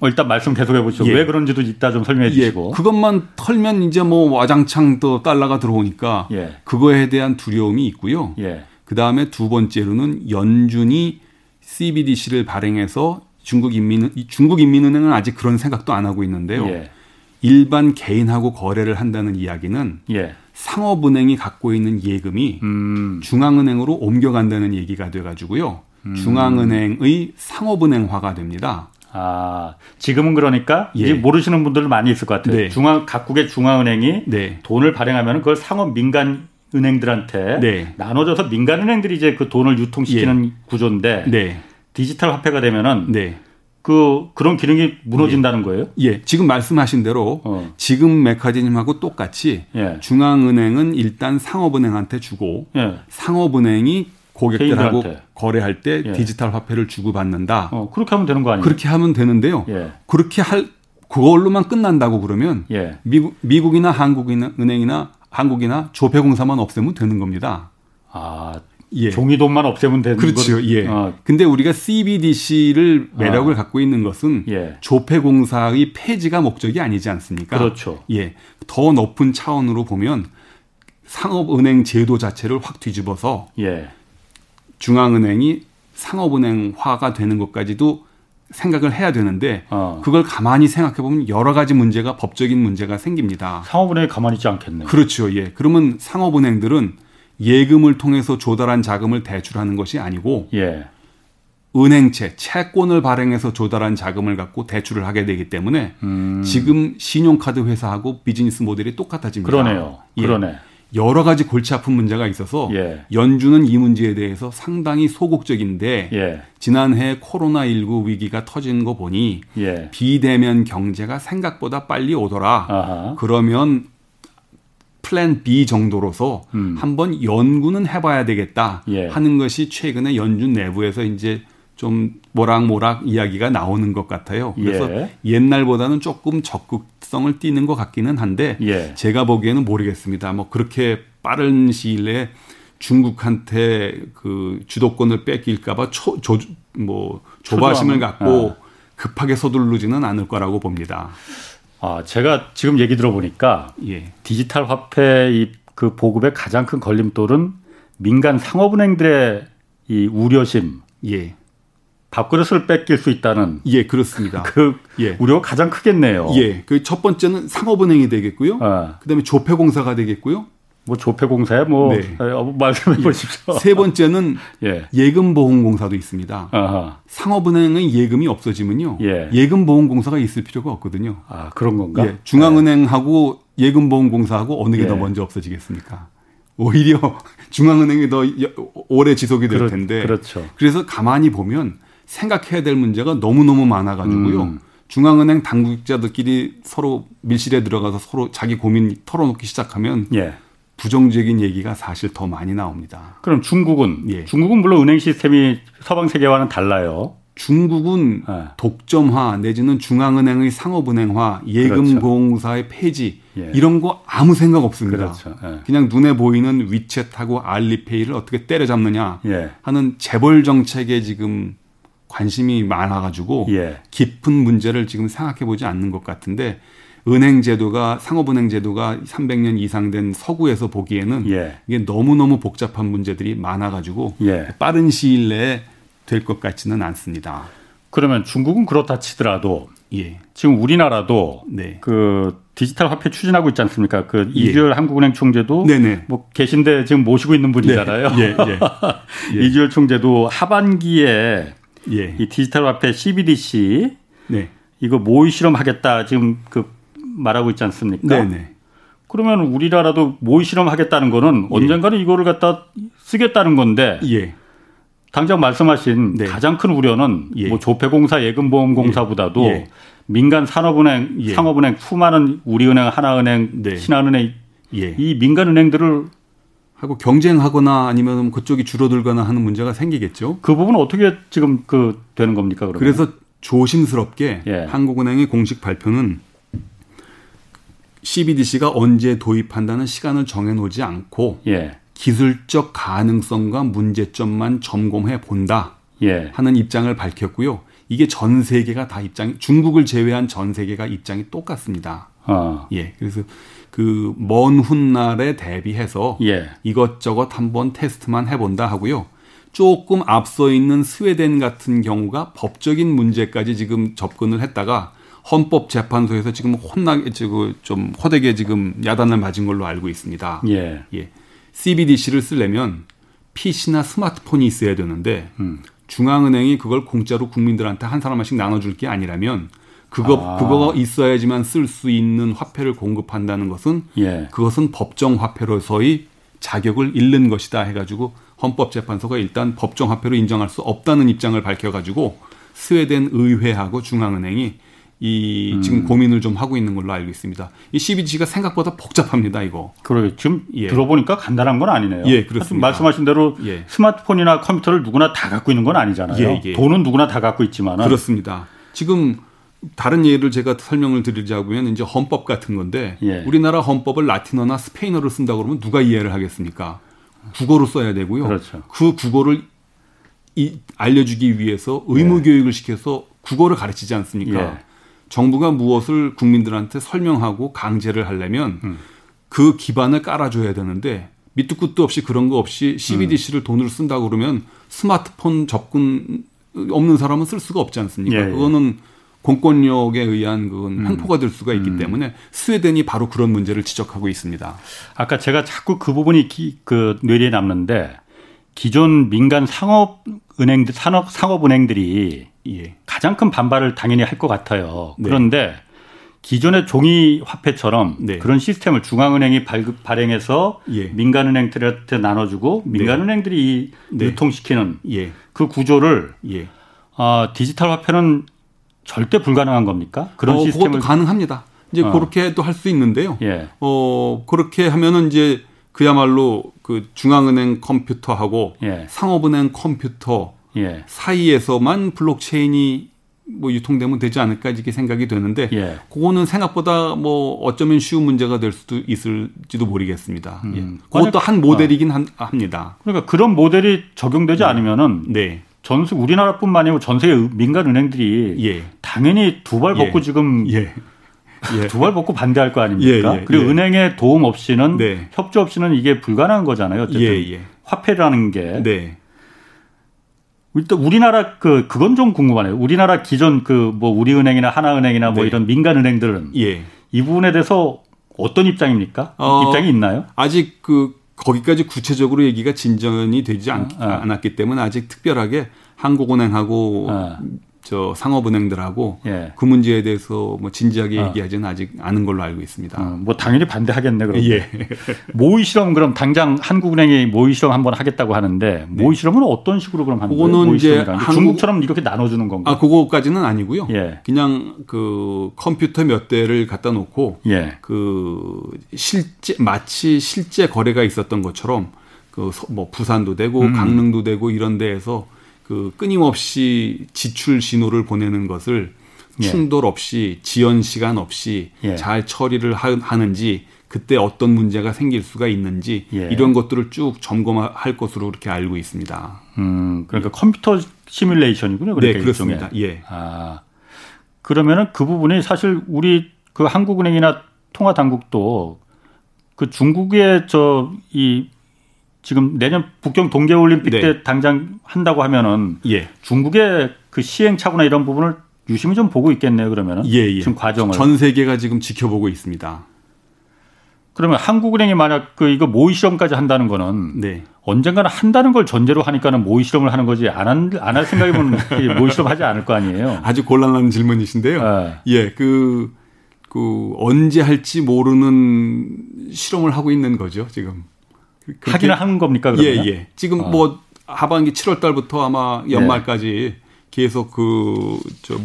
어, 일단 말씀 계속해 보시죠. 예. 왜 그런지도 이따 좀 설명해 예. 주시고. 예. 그것만 털면 이제 뭐 와장창 또 달러가 들어오니까 예. 그거에 대한 두려움이 있고요. 예. 그 다음에 두 번째로는 연준이 CBDC를 발행해서 중국 인민 중국 인민은행은 아직 그런 생각도 안 하고 있는데요. 예. 일반 개인하고 거래를 한다는 이야기는 예. 상업은행이 갖고 있는 예금이 음. 중앙은행으로 옮겨간다는 얘기가 돼가지고요. 음. 중앙은행의 상업은행화가 됩니다. 아, 지금은 그러니까 예. 이제 모르시는 분들 많이 있을 것 같아요. 네. 중앙 각국의 중앙은행이 네. 돈을 발행하면 그걸 상업 민간 은행들한테 네. 나눠져서 민간 은행들이 이제 그 돈을 유통시키는 예. 구조인데 네. 디지털 화폐가 되면은 네. 그 그런 기능이 무너진다는 예. 거예요? 예, 지금 말씀하신 대로 어. 지금 메커니즘하고 똑같이 예. 중앙은행은 일단 상업은행한테 주고 예. 상업은행이 고객들하고 개인들한테. 거래할 때 예. 디지털 화폐를 주고 받는다. 어, 그렇게 하면 되는 거 아니에요? 그렇게 하면 되는데요. 예. 그렇게 할 그걸로만 끝난다고 그러면 미국 미국이나 한국이나 은행이나 한국이나 조폐공사만 없애면 되는 겁니다. 아, 예. 종이돈만 없애면 되는 그렇죠. 건, 예. 어. 근데 우리가 CBDC를 매력을 어. 갖고 있는 것은 예. 조폐공사의 폐지가 목적이 아니지 않습니까? 그렇죠. 예. 더 높은 차원으로 보면 상업은행 제도 자체를 확 뒤집어서 예. 중앙은행이 상업은행화가 되는 것까지도 생각을 해야 되는데 어. 그걸 가만히 생각해 보면 여러 가지 문제가 법적인 문제가 생깁니다. 상업은행이 가만히 있지 않겠네요. 그렇죠. 예. 그러면 상업은행들은 예금을 통해서 조달한 자금을 대출하는 것이 아니고 예. 은행채, 채권을 발행해서 조달한 자금을 갖고 대출을 하게 되기 때문에 음. 지금 신용카드 회사하고 비즈니스 모델이 똑같아집니다. 그러네요. 예. 그러네. 여러 가지 골치 아픈 문제가 있어서 예. 연준은 이 문제에 대해서 상당히 소극적인데 예. 지난해 코로나19 위기가 터진 거 보니 예. 비대면 경제가 생각보다 빨리 오더라. 아하. 그러면 플랜 B 정도로서 음. 한번 연구는 해봐야 되겠다 예. 하는 것이 최근에 연준 내부에서 이제 좀 모락모락 이야기가 나오는 것 같아요. 그래서 예. 옛날보다는 조금 적극 성을 띠는 것 같기는 한데 예. 제가 보기에는 모르겠습니다. 뭐 그렇게 빠른 시일 내에 중국한테 그 주도권을 뺏길까봐 초, 조, 뭐 조바심을 갖고 아. 급하게 서두르지는 않을 거라고 봅니다. 아, 제가 지금 얘기 들어보니까 예. 디지털 화폐 이그 보급의 가장 큰 걸림돌은 민간 상업은행들의 이 우려심, 예. 밥그릇을 뺏길 수 있다는 예 그렇습니다. 그 예. 우려가 가장 크겠네요. 예, 그 첫 번째는 상업은행이 되겠고요. 아. 그다음에 조폐공사가 되겠고요. 뭐 조폐공사야 뭐 네. 어, 말씀해 예. 보십시오. 세 번째는 예. 예금 보험공사도 있습니다. 아하. 상업은행의 예금이 없어지면요. 예. 금 보험공사가 있을 필요가 없거든요. 아 그런 건가? 예. 중앙은행하고 예 금 보험공사하고 어느 게더 예. 먼저 없어지겠습니까? 오히려 중앙은행이 더 오래 지속이 될 텐데. 그렇죠. 그래서 가만히 보면 생각해야 될 문제가 너무너무 많아가지고요. 음. 중앙은행 당국자들끼리 서로 밀실에 들어가서 서로 자기 고민 털어놓기 시작하면 예. 부정적인 얘기가 사실 더 많이 나옵니다. 그럼 중국은 예. 중국은 물론 은행 시스템이 서방 세계와는 달라요. 중국은 예. 독점화 내지는 중앙은행의 상업은행화, 예금공사의 그렇죠. 폐지 예. 이런 거 아무 생각 없습니다. 그렇죠. 예. 그냥 눈에 보이는 위챗하고 알리페이를 어떻게 때려잡느냐 예. 하는 재벌 정책에 지금 관심이 많아가지고 예. 깊은 문제를 지금 생각해 보지 않는 것 같은데 은행 제도가 상업은행 제도가 300년 이상 된 서구에서 보기에는 예. 이게 너무 너무 복잡한 문제들이 많아가지고 예. 빠른 시일 내에 될 것 같지는 않습니다. 그러면 중국은 그렇다 치더라도 예. 지금 우리나라도 네. 그 디지털 화폐 추진하고 있지 않습니까? 그 예. 이주열 한국은행 총재도 네네. 뭐 계신데 지금 모시고 있는 분이잖아요. 네. 예. 예. 이주열 총재도 하반기에 예. 이 디지털 화폐 CBDC 네. 이거 모의 실험하겠다 지금 그 말하고 있지 않습니까? 네네. 그러면 우리나라도 모의 실험하겠다는 거는 예. 언젠가는 이거를 갖다 쓰겠다는 건데 예. 당장 말씀하신 네. 가장 큰 우려는 예. 뭐 조폐공사, 예금보험공사보다도 예. 민간 산업은행, 예. 상업은행, 수많은 우리은행, 하나은행, 네. 신한은행 예. 이 민간 은행들을 하고 경쟁하거나 아니면 그쪽이 줄어들거나 하는 문제가 생기겠죠. 그 부분은 어떻게 지금 그 되는 겁니까? 그러면? 그래서 조심스럽게 예. 한국은행의 공식 발표는 CBDC가 언제 도입한다는 시간을 정해놓지 않고 예. 기술적 가능성과 문제점만 점검해 본다 예. 하는 입장을 밝혔고요. 이게 전 세계가 다 입장이 중국을 제외한 전 세계가 입장이 똑같습니다. 어. 예, 그래서 그 먼 훗날에 대비해서 예. 이것저것 한번 테스트만 해본다 하고요. 조금 앞서 있는 스웨덴 같은 경우가 법적인 문제까지 지금 접근을 했다가 헌법재판소에서 지금 혼나게 지금 좀 호되게 지금 야단을 맞은 걸로 알고 있습니다. 예. 예. CBDC를 쓰려면 PC나 스마트폰이 있어야 되는데 음. 중앙은행이 그걸 공짜로 국민들한테 한 사람씩 나눠줄 게 아니라면 그거 아. 그거 있어야지만 쓸 수 있는 화폐를 공급한다는 것은 예. 그것은 법정 화폐로서의 자격을 잃는 것이다 해가지고 헌법재판소가 일단 법정 화폐로 인정할 수 없다는 입장을 밝혀가지고 스웨덴 의회하고 중앙은행이 이 음. 지금 고민을 좀 하고 있는 걸로 알고 있습니다. 이 CBDC가 생각보다 복잡합니다, 이거. 그러게 지금 예. 들어보니까 간단한 건 아니네요. 예, 그렇습니다. 말씀하신 대로 예. 스마트폰이나 컴퓨터를 누구나 다 갖고 있는 건 아니잖아요. 예, 예. 돈은 누구나 다 갖고 있지만 그렇습니다. 지금 다른 예를 제가 설명을 드리자면 이제 헌법 같은 건데 예. 우리나라 헌법을 라틴어나 스페인어로 쓴다 고 그러면 누가 이해를 하겠습니까? 국어로 써야 되고요. 그렇죠. 그 국어를 이, 알려주기 위해서 의무 예. 교육을 시켜서 국어를 가르치지 않습니까? 예. 정부가 무엇을 국민들한테 설명하고 강제를 하려면 음. 그 기반을 깔아줘야 되는데 밑도 끝도 없이 그런 거 없이 CBDC를 음. 돈을 쓴다 고 그러면 스마트폰 접근 없는 사람은 쓸 수가 없지 않습니까? 예, 예. 그거는 공권력에 의한 그건 음. 횡포가 될 수가 있기 음. 때문에 스웨덴이 바로 그런 문제를 지적하고 있습니다. 아까 제가 자꾸 그 부분이 기, 그 뇌리에 남는데 기존 민간 상업 은행들 산업 상업 은행들이 예. 가장 큰 반발을 당연히 할 것 같아요. 네. 그런데 기존의 종이 화폐처럼 네. 그런 시스템을 중앙은행이 발급 발행해서 예. 민간은행들한테 나눠주고 네. 민간은행들이 네. 유통시키는 예. 그 구조를 예. 어, 디지털 화폐는 절대 불가능한 겁니까? 그런 어, 시스템을 그것도 가능합니다. 이제 어. 그렇게도 할수 있는데요. 예. 어 그렇게 하면은 이제 그야말로 그 중앙은행 컴퓨터하고 예. 상업은행 컴퓨터 예. 사이에서만 블록체인이 뭐 유통되면 되지 않을까 이렇게 생각이 되는데 예. 그거는 생각보다 뭐 어쩌면 쉬운 문제가 될 수도 있을지도 모르겠습니다. 음. 예. 그것도 한 모델이긴 어. 합니다. 그러니까 그런 모델이 적용되지 네. 않으면은 네. 전 우리나라뿐만 아니고 전 세계 민간 은행들이 예. 당연히 두 발 벗고 예. 지금 예. 예. 두발 벗고 반대할 거 아닙니까? 예, 예, 그리고 예. 은행의 도움 없이는 네. 협조 없이는 이게 불가능한 거잖아요. 어쨌든 예, 화폐라는 게 네. 일단 우리나라 그 그건 좀 궁금하네요. 우리나라 기존 그 뭐 우리은행이나 하나은행이나 뭐 네. 이런 민간 은행들은 이 부분에 대해서 어떤 입장입니까? 어, 입장이 있나요? 아직 그 거기까지 구체적으로 얘기가 진전이 되지 않, 아, 아. 않았기 때문에 아직 특별하게 한국은행하고 아. 저 상업은행들하고 예. 그 문제에 대해서 뭐 진지하게 어. 얘기하지는 아직 않은 걸로 알고 있습니다. 어, 뭐 당연히 반대하겠네 그럼. 예. 모의 실험 그럼 당장 한국은행이 모의 실험 한번 하겠다고 하는데 네. 모의 실험은 어떤 식으로 그럼 하는 거예요? 그거는 이제 한국... 중국처럼 이렇게 나눠주는 건가? 아 그거까지는 아니고요. 예. 그냥 그 컴퓨터 몇 대를 갖다 놓고 예. 그 실제 마치 실제 거래가 있었던 것처럼 그 뭐 부산도 되고 음. 강릉도 되고 이런 데에서 그 끊임없이 지출 신호를 보내는 것을 예. 충돌 없이 지연 시간 없이 예. 잘 처리를 하는지 그때 어떤 문제가 생길 수가 있는지 예. 이런 것들을 쭉 점검할 것으로 그렇게 알고 있습니다. 음, 그러니까 컴퓨터 시뮬레이션이군요. 그러니까 네, 그렇습니다. 예. 아, 그러면은 그 부분이 사실 우리 그 한국은행이나 통화당국도 그 중국의 저 이 지금 내년 북경 동계올림픽 네. 때 당장 한다고 하면은 예. 중국의 그 시행착오나 이런 부분을 유심히 좀 보고 있겠네요. 그러면은 예, 예. 지금 과정을 전 세계가 지금 지켜보고 있습니다. 그러면 한국은행이 만약 그 이거 모의 실험까지 한다는 거는 네. 언젠가는 한다는 걸 전제로 하니까는 모의 실험을 하는 거지 안할 안 생각이면 모의 실험 하지 않을 거 아니에요. 아주 곤란한 질문이신데요. 네. 예, 그, 그 언제 할지 모르는 실험을 하고 있는 거죠 지금. 하기는 하는 겁니까? 그러면? 예, 예. 지금 어. 뭐 하반기 7월 달부터 아마 연말까지 네. 계속 그 저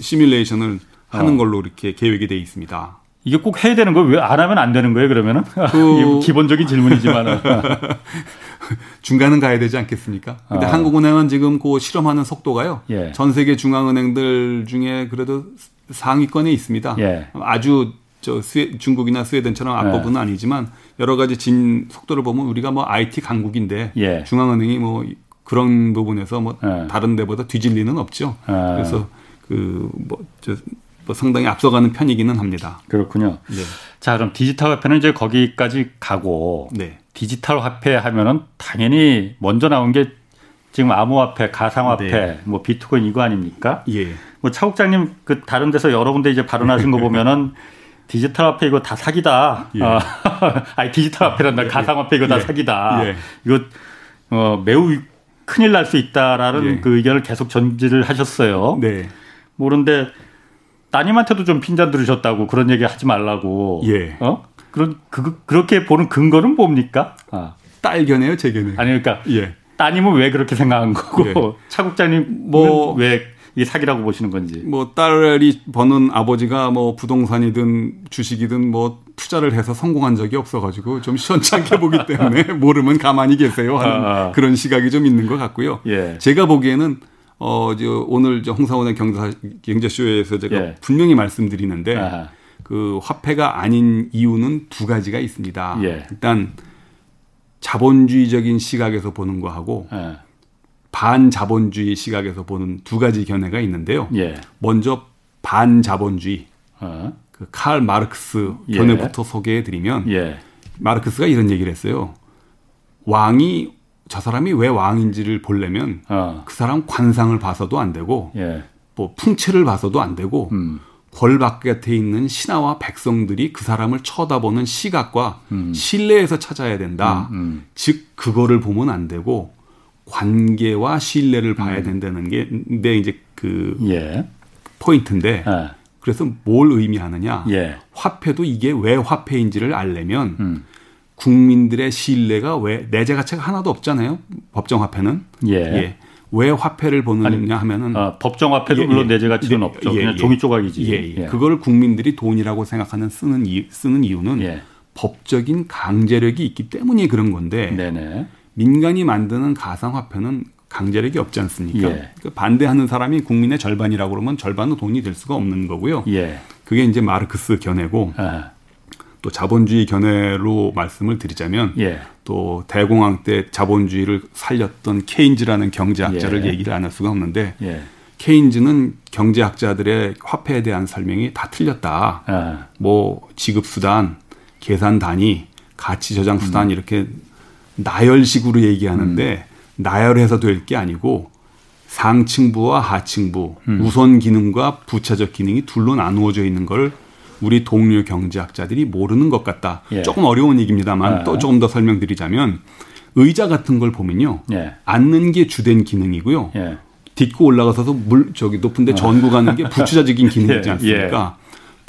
시뮬레이션을 하는 어. 걸로 이렇게 계획이 돼 있습니다. 이게 꼭 해야 되는 거예요? 왜 안 하면 안 되는 거예요? 그러면은 그... 기본적인 질문이지만 중간은 가야 되지 않겠습니까? 근데 어. 한국은행은 지금 그 실험하는 속도가요. 예. 전 세계 중앙은행들 중에 그래도 상위권에 있습니다. 예. 아주 저 스웨, 중국이나 스웨덴처럼 앞부분은 네. 아니지만 여러 가지 진 속도를 보면 우리가 뭐 IT 강국인데 예. 중앙은행이 뭐 그런 부분에서 뭐 예. 다른 데보다 뒤질 리는 없죠. 예. 그래서 그뭐저 뭐 상당히 앞서가는 편이기는 합니다. 그렇군요. 네. 자, 그럼 디지털 화폐는 이제 거기까지 가고 네. 디지털 화폐 하면은 당연히 먼저 나온 게 지금 암호화폐, 가상화폐, 네. 뭐 비트코인 이거 아닙니까? 예. 뭐 차국장님 그 다른 데서 여러 군데 이제 발언하신 거 보면은 디지털 화폐 이거 다 사기다. 예. 어, 아니 디지털 화폐란다. 예. 가상화폐 이거 다 예. 사기다. 예. 이거 어, 매우 큰일 날 수 있다라는 예. 그 의견을 계속 전지를 하셨어요. 네. 모르는데 따님한테도 좀 핀잔 들으셨다고 그런 얘기 하지 말라고. 예. 어? 그런 그 그렇게 보는 근거는 뭡니까? 아. 딸 견해요, 제 견해. 아니 그러니까 예. 따님은 왜 그렇게 생각한 거고 예. 차국장님 뭐왜 이게 사기라고 보시는 건지. 뭐 딸이 버는 아버지가 뭐 부동산이든 주식이든 뭐 투자를 해서 성공한 적이 없어가지고 좀 시원찮게 보기 때문에 모르면 가만히 계세요 하는 아, 아. 그런 시각이 좀 있는 것 같고요. 예. 제가 보기에는 어, 저 오늘 저 홍사원의 경제, 경제쇼에서 제가 예. 분명히 말씀드리는데 아하. 그 화폐가 아닌 이유는 두 가지가 있습니다. 예. 일단 자본주의적인 시각에서 보는 거하고 예. 반자본주의 시각에서 보는 두 가지 견해가 있는데요. 예. 먼저 반자본주의 어. 그칼 마르크스 예. 견해부터 예. 소개해 드리면 마르크스가 이런 얘기를 했어요. 왕이 저 사람이 왜 왕인지를 보려면 어. 그 사람 관상을 봐서도 안 되고 예. 뭐 풍채를 봐서도 안 되고 음. 벌 바깥에 있는 신하와 백성들이 그 사람을 쳐다보는 시각과 음. 신뢰에서 찾아야 된다. 음, 음. 즉 그거를 보면 안 되고 관계와 신뢰를 봐야 음. 된다는 게 내 이제 그 예. 포인트인데 예. 그래서 뭘 의미하느냐? 예. 화폐도 이게 왜 화폐인지를 알려면 음. 국민들의 신뢰가 왜 내재 가치가 하나도 없잖아요. 법정 화폐는. 예. 예. 왜 화폐를 보느냐 하면은 아, 법정 화폐도 예, 물론 예. 내재 가치는 예, 없죠. 그냥 예. 종이 조각이지. 예, 예. 그거를 국민들이 돈이라고 생각하는 쓰는 이, 쓰는 이유는 법적인 강제력이 있기 때문이 그런 건데 네네. 민간이 만드는 가상 화폐는 강제력이 없지 않습니까? 그러니까 반대하는 사람이 국민의 절반이라고 그러면 절반은 돈이 될 수가 없는 거고요. 그게 이제 마르크스 견해고 아. 또 자본주의 견해로 말씀을 드리자면 예. 또 대공황 때 자본주의를 살렸던 케인즈라는 경제학자를 예. 얘기를 안 할 수가 없는데 예. 케인즈는 경제학자들의 화폐에 대한 설명이 다 틀렸다. 아. 뭐 지급 수단, 계산 단위, 가치 저장 수단 음. 이렇게 나열식으로 얘기하는데 음. 나열해서 될 게 아니고 상층부와 하층부, 음. 우선 기능과 부차적 기능이 둘로 나누어져 있는 걸 우리 동료 경제학자들이 모르는 것 같다. 예. 조금 어려운 얘기입니다만 예. 또 조금 더 설명드리자면 의자 같은 걸 보면요. 예. 앉는 게 주된 기능이고요. 예. 딛고 올라가서서 물 저기 높은데 전구 가는 게 부차적인 기능이지 예. 않습니까?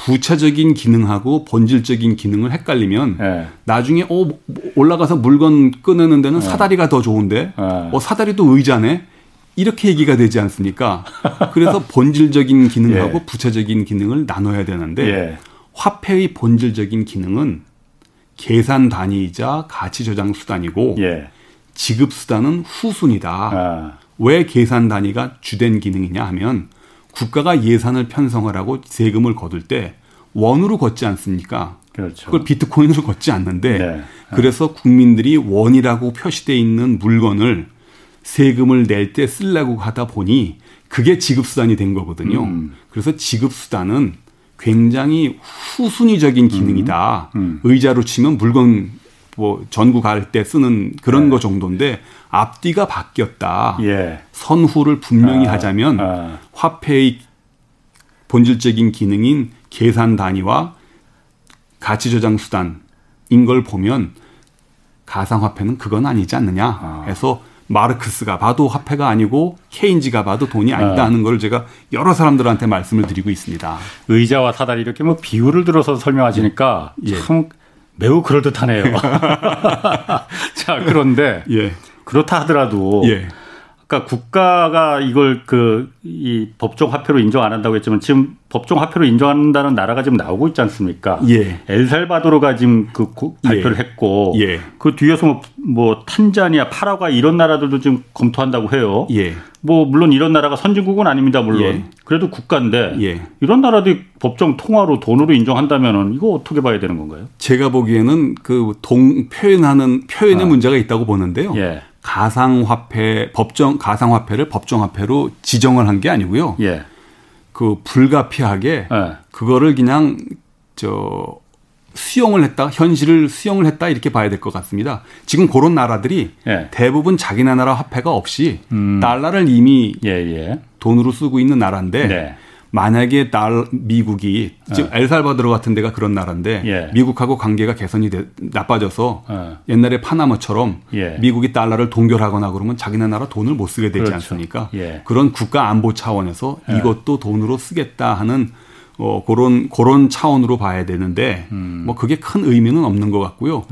부차적인 기능하고 본질적인 기능을 헷갈리면 예. 나중에 어 올라가서 물건 꺼내는 데는 사다리가 더 좋은데 어 사다리도 의자네 이렇게 얘기가 되지 않습니까? 그래서 본질적인 기능하고 예. 부차적인 기능을 나눠야 되는데 예. 화폐의 본질적인 기능은 계산 단위이자 가치 저장 수단이고 예. 지급 수단은 후순이다. 아. 왜 계산 단위가 주된 기능이냐 하면 국가가 예산을 편성을 하고 세금을 거둘 때 원으로 걷지 않습니까? 그렇죠. 그걸 비트코인으로 걷지 않는데 네. 그래서 국민들이 원이라고 표시되어 있는 물건을 세금을 낼 때 쓰려고 하다 보니 그게 지급수단이 된 거거든요. 음. 그래서 지급수단은 굉장히 후순위적인 기능이다. 음. 음. 의자로 치면 물건 뭐 전구 갈 때 쓰는 그런 네. 거 정도인데 앞뒤가 바뀌었다. 예. 선후를 분명히 아, 하자면 아. 화폐의 본질적인 기능인 계산 단위와 가치 저장 수단인 걸 보면 가상 화폐는 그건 아니지 않느냐 아. 해서 마르크스가 봐도 화폐가 아니고 케인지가 봐도 돈이 아니다 어. 하는 걸 제가 여러 사람들한테 말씀을 드리고 있습니다. 의자와 사다리 이렇게 뭐 비율을 들어서 설명하시니까 예. 참 매우 그럴듯하네요. 자, 그런데 예. 그렇다 하더라도 예. 그러니까 국가가 이걸 그 이 법정 화폐로 인정 안 한다고 했지만 지금 법정 화폐로 인정한다는 나라가 지금 나오고 있지 않습니까? 예. 엘살바도르가 지금 그 발표를 예. 했고 예. 그 뒤에서 뭐, 뭐 탄자니아, 파라과 이런 나라들도 지금 검토한다고 해요. 예. 뭐 물론 이런 나라가 선진국은 아닙니다. 물론 예. 그래도 국가인데 예. 이런 나라들이 법정 통화로 돈으로 인정한다면은 이거 어떻게 봐야 되는 건가요? 제가 보기에는 그 동 표현하는 표현의 아. 문제가 있다고 보는데요. 예. 가상화폐 법정 가상화폐를 법정화폐로 지정을 한 게 아니고요. 예. 그 불가피하게 예. 그거를 그냥 저 수용을 했다, 현실을 수용을 했다 이렇게 봐야 될 것 같습니다. 지금 그런 나라들이 예. 대부분 자기네 나라 화폐가 없이 음. 달러를 이미 예, 예. 돈으로 쓰고 있는 나라인데 네. 만약에 달 미국이 지금 네. 엘살바도르 같은 데가 그런 나라인데 예. 미국하고 관계가 개선이 되, 나빠져서 예. 옛날에 파나마처럼 예. 미국이 달러를 동결하거나 그러면 자기네 나라 돈을 못 쓰게 되지 그렇죠. 않습니까? 예. 그런 국가 안보 차원에서 예. 이것도 돈으로 쓰겠다 하는 어 그런 그런 차원으로 봐야 되는데 음. 뭐 그게 큰 의미는 없는 것 같고요.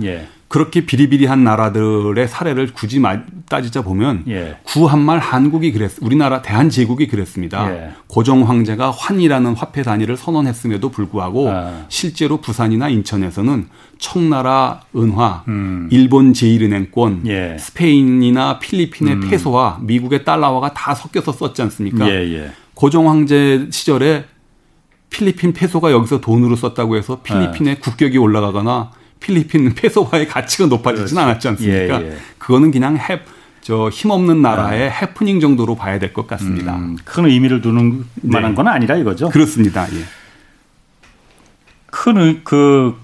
예. 그렇게 비리비리한 나라들의 사례를 굳이 따지자 보면 예. 구한말 한국이 그랬 우리나라 대한제국이 그랬습니다. 예. 고종 황제가 환이라는 화폐 단위를 선언했음에도 불구하고 아. 실제로 부산이나 인천에서는 청나라 은화, 음. 일본 제1은행권, 예. 스페인이나 필리핀의 음. 페소와 미국의 달러화가 다 섞여서 썼지 않습니까? 예, 예. 고종 황제 시절에 필리핀 페소가 여기서 돈으로 썼다고 해서 필리핀의 아. 국격이 올라가거나 필리핀 페소화의 가치가 높아지진 그렇지. 않았지 않습니까? 예, 예. 그거는 그냥 해, 저 힘없는 나라의 아. 해프닝 정도로 봐야 될 것 같습니다. 음, 큰 의미를 두는 만한 네. 건 아니라 이거죠. 그렇습니다. 예. 큰 그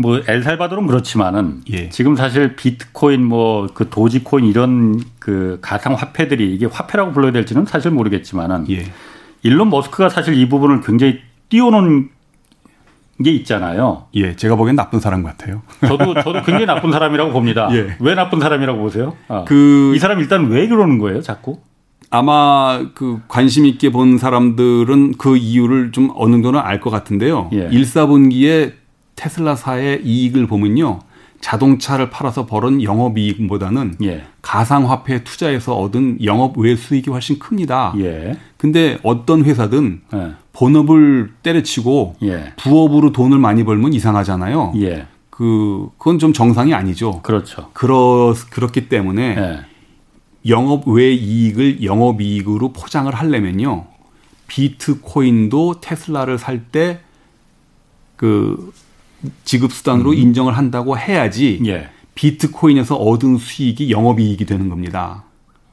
뭐 엘살바도르는 그렇지만은 예. 지금 사실 비트코인 뭐 그 도지코인 이런 그 가상 화폐들이 이게 화폐라고 불러야 될지는 사실 모르겠지만은 예. 일론 머스크가 사실 이 부분을 굉장히 띄워놓은 게 있잖아요. 예, 제가 보기엔 나쁜 사람 같아요. 저도 저도 굉장히 나쁜 사람이라고 봅니다. 예. 왜 나쁜 사람이라고 보세요? 아, 그이 사람 일단 왜 그러는 거예요, 자꾸? 아마 그 관심 있게 본 사람들은 그 이유를 좀 어느 정도는 알 것 같은데요. 예. 1, 4분기에 테슬라사의 이익을 보면요. 자동차를 팔아서 벌은 영업이익보다는 예. 가상화폐에 투자해서 얻은 영업 외 수익이 훨씬 큽니다. 예. 근데 어떤 회사든 예. 본업을 때려치고 예. 부업으로 돈을 많이 벌면 이상하잖아요. 예. 그 그건 좀 정상이 아니죠. 그렇죠. 그러 그렇기 때문에 예. 영업 외 이익을 영업 이익으로 포장을 하려면요. 비트코인도 테슬라를 살 때그 지급 수단으로 음. 인정을 한다고 해야지 예. 비트코인에서 얻은 수익이 영업 이익이 되는 겁니다.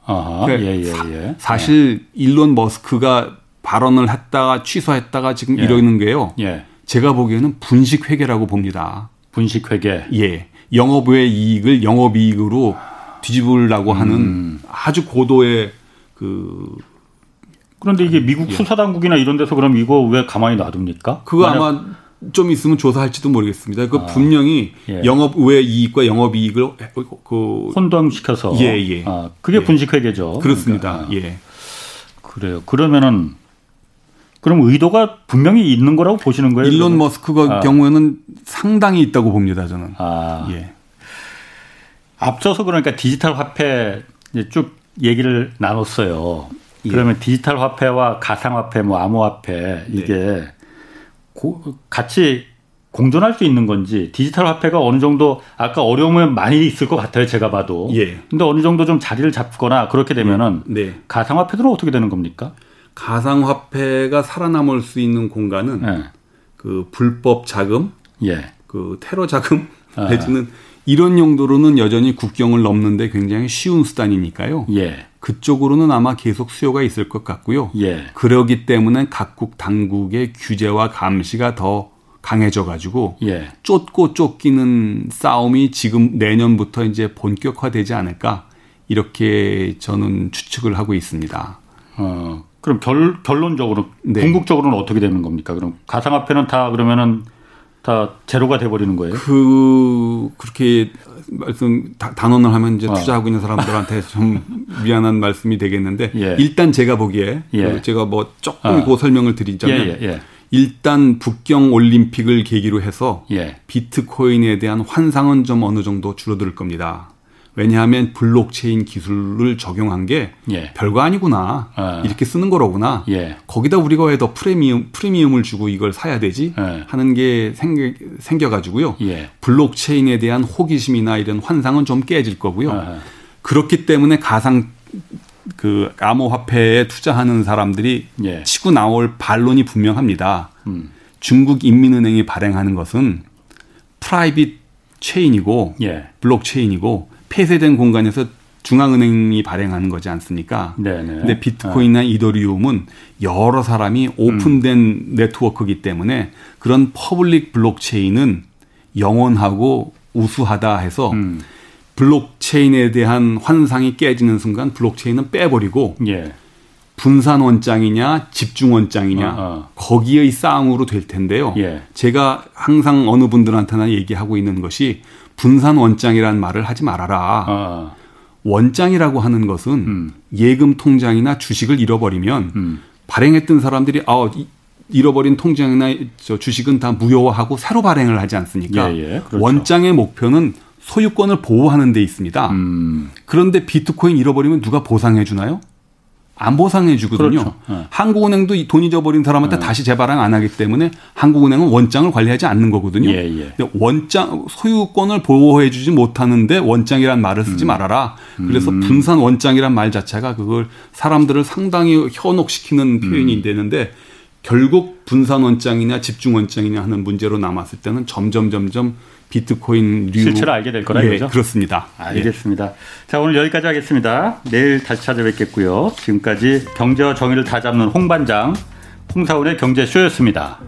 아하, 그러니까 예, 예, 예. 사실 예. 일론 머스크가 발언을 했다가 취소했다가 지금 예. 이러는 게요. 예. 제가 보기에는 분식 회계라고 봅니다. 분식 회계. 예. 영업 외 이익을 영업 이익으로 뒤집으려고 음. 하는 아주 고도의 그 그런데 이게 미국 예. 수사당국이나 이런 데서 그럼 이거 왜 가만히 놔둡니까? 그거 아마 좀 있으면 조사할지도 모르겠습니다. 그 아, 분명히 예. 영업 외 이익과 영업 이익을 그 혼동시켜서 예, 예. 아, 그게 예. 분식 회계죠. 그렇습니다. 그러니까. 예. 그래요. 그러면은 그럼 의도가 분명히 있는 거라고 보시는 거예요? 일론 그러면? 머스크가 아. 경우에는 상당히 있다고 봅니다. 저는. 아. 예. 앞서서 그러니까 디지털 화폐 쭉 얘기를 나눴어요. 예. 그러면 디지털 화폐와 가상 화폐, 뭐 암호화폐 이게 네. 고, 같이 공존할 수 있는 건지 디지털 화폐가 어느 정도 아까 어려움은 많이 있을 것 같아요 제가 봐도 예. 근데 어느 정도 좀 자리를 잡거나 그렇게 되면은 네. 가상 화폐들은 어떻게 되는 겁니까? 가상화폐가 살아남을 수 있는 공간은 네. 그 불법 자금, 예. 그 테러 자금 아. 내지는 이런 용도로는 여전히 국경을 넘는데 굉장히 쉬운 수단이니까요. 예. 그쪽으로는 아마 계속 수요가 있을 것 같고요. 예. 그러기 때문에 각국 당국의 규제와 감시가 더 강해져 가지고 예. 쫓고 쫓기는 싸움이 지금 내년부터 이제 본격화되지 않을까 이렇게 저는 추측을 하고 있습니다. 어, 그럼 결, 결론적으로 네. 궁극적으로는 어떻게 되는 겁니까? 그럼 가상화폐는 다 그러면은 다 제로가 돼버리는 거예요? 그 그렇게 말씀 단언을 하면 이제 어. 투자하고 있는 사람들한테 좀 미안한 말씀이 되겠는데 예. 일단 제가 보기에 예. 그 제가 뭐 조금 어. 그 설명을 드리자면 예, 예, 예, 일단 북경 올림픽을 계기로 해서 예. 비트코인에 대한 환상은 좀 어느 정도 줄어들 겁니다. 왜냐하면 블록체인 기술을 적용한 게 예. 별거 아니구나 예. 이렇게 쓰는 거로구나 예. 거기다 우리가 왜 더 프리미엄 프리미엄을 주고 이걸 사야 되지 예. 하는 게 생겨 생겨 가지고요 예. 블록체인에 대한 호기심이나 이런 환상은 좀 깨질 거고요 예. 그렇기 때문에 가상 그 암호화폐에 투자하는 사람들이 치고 나올 반론이 분명합니다 음. 중국 인민은행이 발행하는 것은 private chain이고 블록체인이고 폐쇄된 공간에서 중앙은행이 발행하는 거지 않습니까? 네네. 근데 비트코인이나 아. 이더리움은 여러 사람이 open된 음. 네트워크이기 때문에 그런 public 블록체인은 영원하고 우수하다 해서 음. 블록체인에 대한 환상이 깨지는 순간 블록체인은 빼버리고 예. 분산 원장이냐 집중 원장이냐 어, 어. 거기의 싸움으로 될 텐데요. 예. 제가 항상 어느 분들한테나 얘기하고 있는 것이 분산 원장이라는 말을 하지 말아라. 아. 원장이라고 하는 것은 음. 예금 통장이나 주식을 잃어버리면 음. 발행했던 사람들이 아 잃어버린 통장이나 저 주식은 다 무효화하고 새로 발행을 하지 않습니까? 예, 예. 그렇죠. 원장의 목표는 소유권을 보호하는 데 있습니다. 음. 그런데 비트코인 잃어버리면 누가 보상해 주나요? 안 보상해 주거든요. 그렇죠. 네. 한국은행도 돈 잊어버린 사람한테 네. 다시 재발행 안 하기 때문에 한국은행은 원장을 관리하지 않는 거거든요. 예, 예. 근데 원장 소유권을 보호해 주지 못하는데 원장이란 말을 쓰지 음. 말아라. 그래서 음. 분산 원장이란 말 자체가 그걸 사람들을 상당히 현혹시키는 표현이 음. 되는데 결국 분산 원장이냐 집중 원장이냐 하는 문제로 남았을 때는 점점 점점 비트코인류 실체를 알게 될 거라 예, 이거죠? 그렇습니다. 알겠습니다. 예. 자 오늘 여기까지 하겠습니다. 내일 다시 찾아뵙겠고요. 지금까지 경제와 정의를 다 잡는 홍반장 홍사원의 경제쇼였습니다.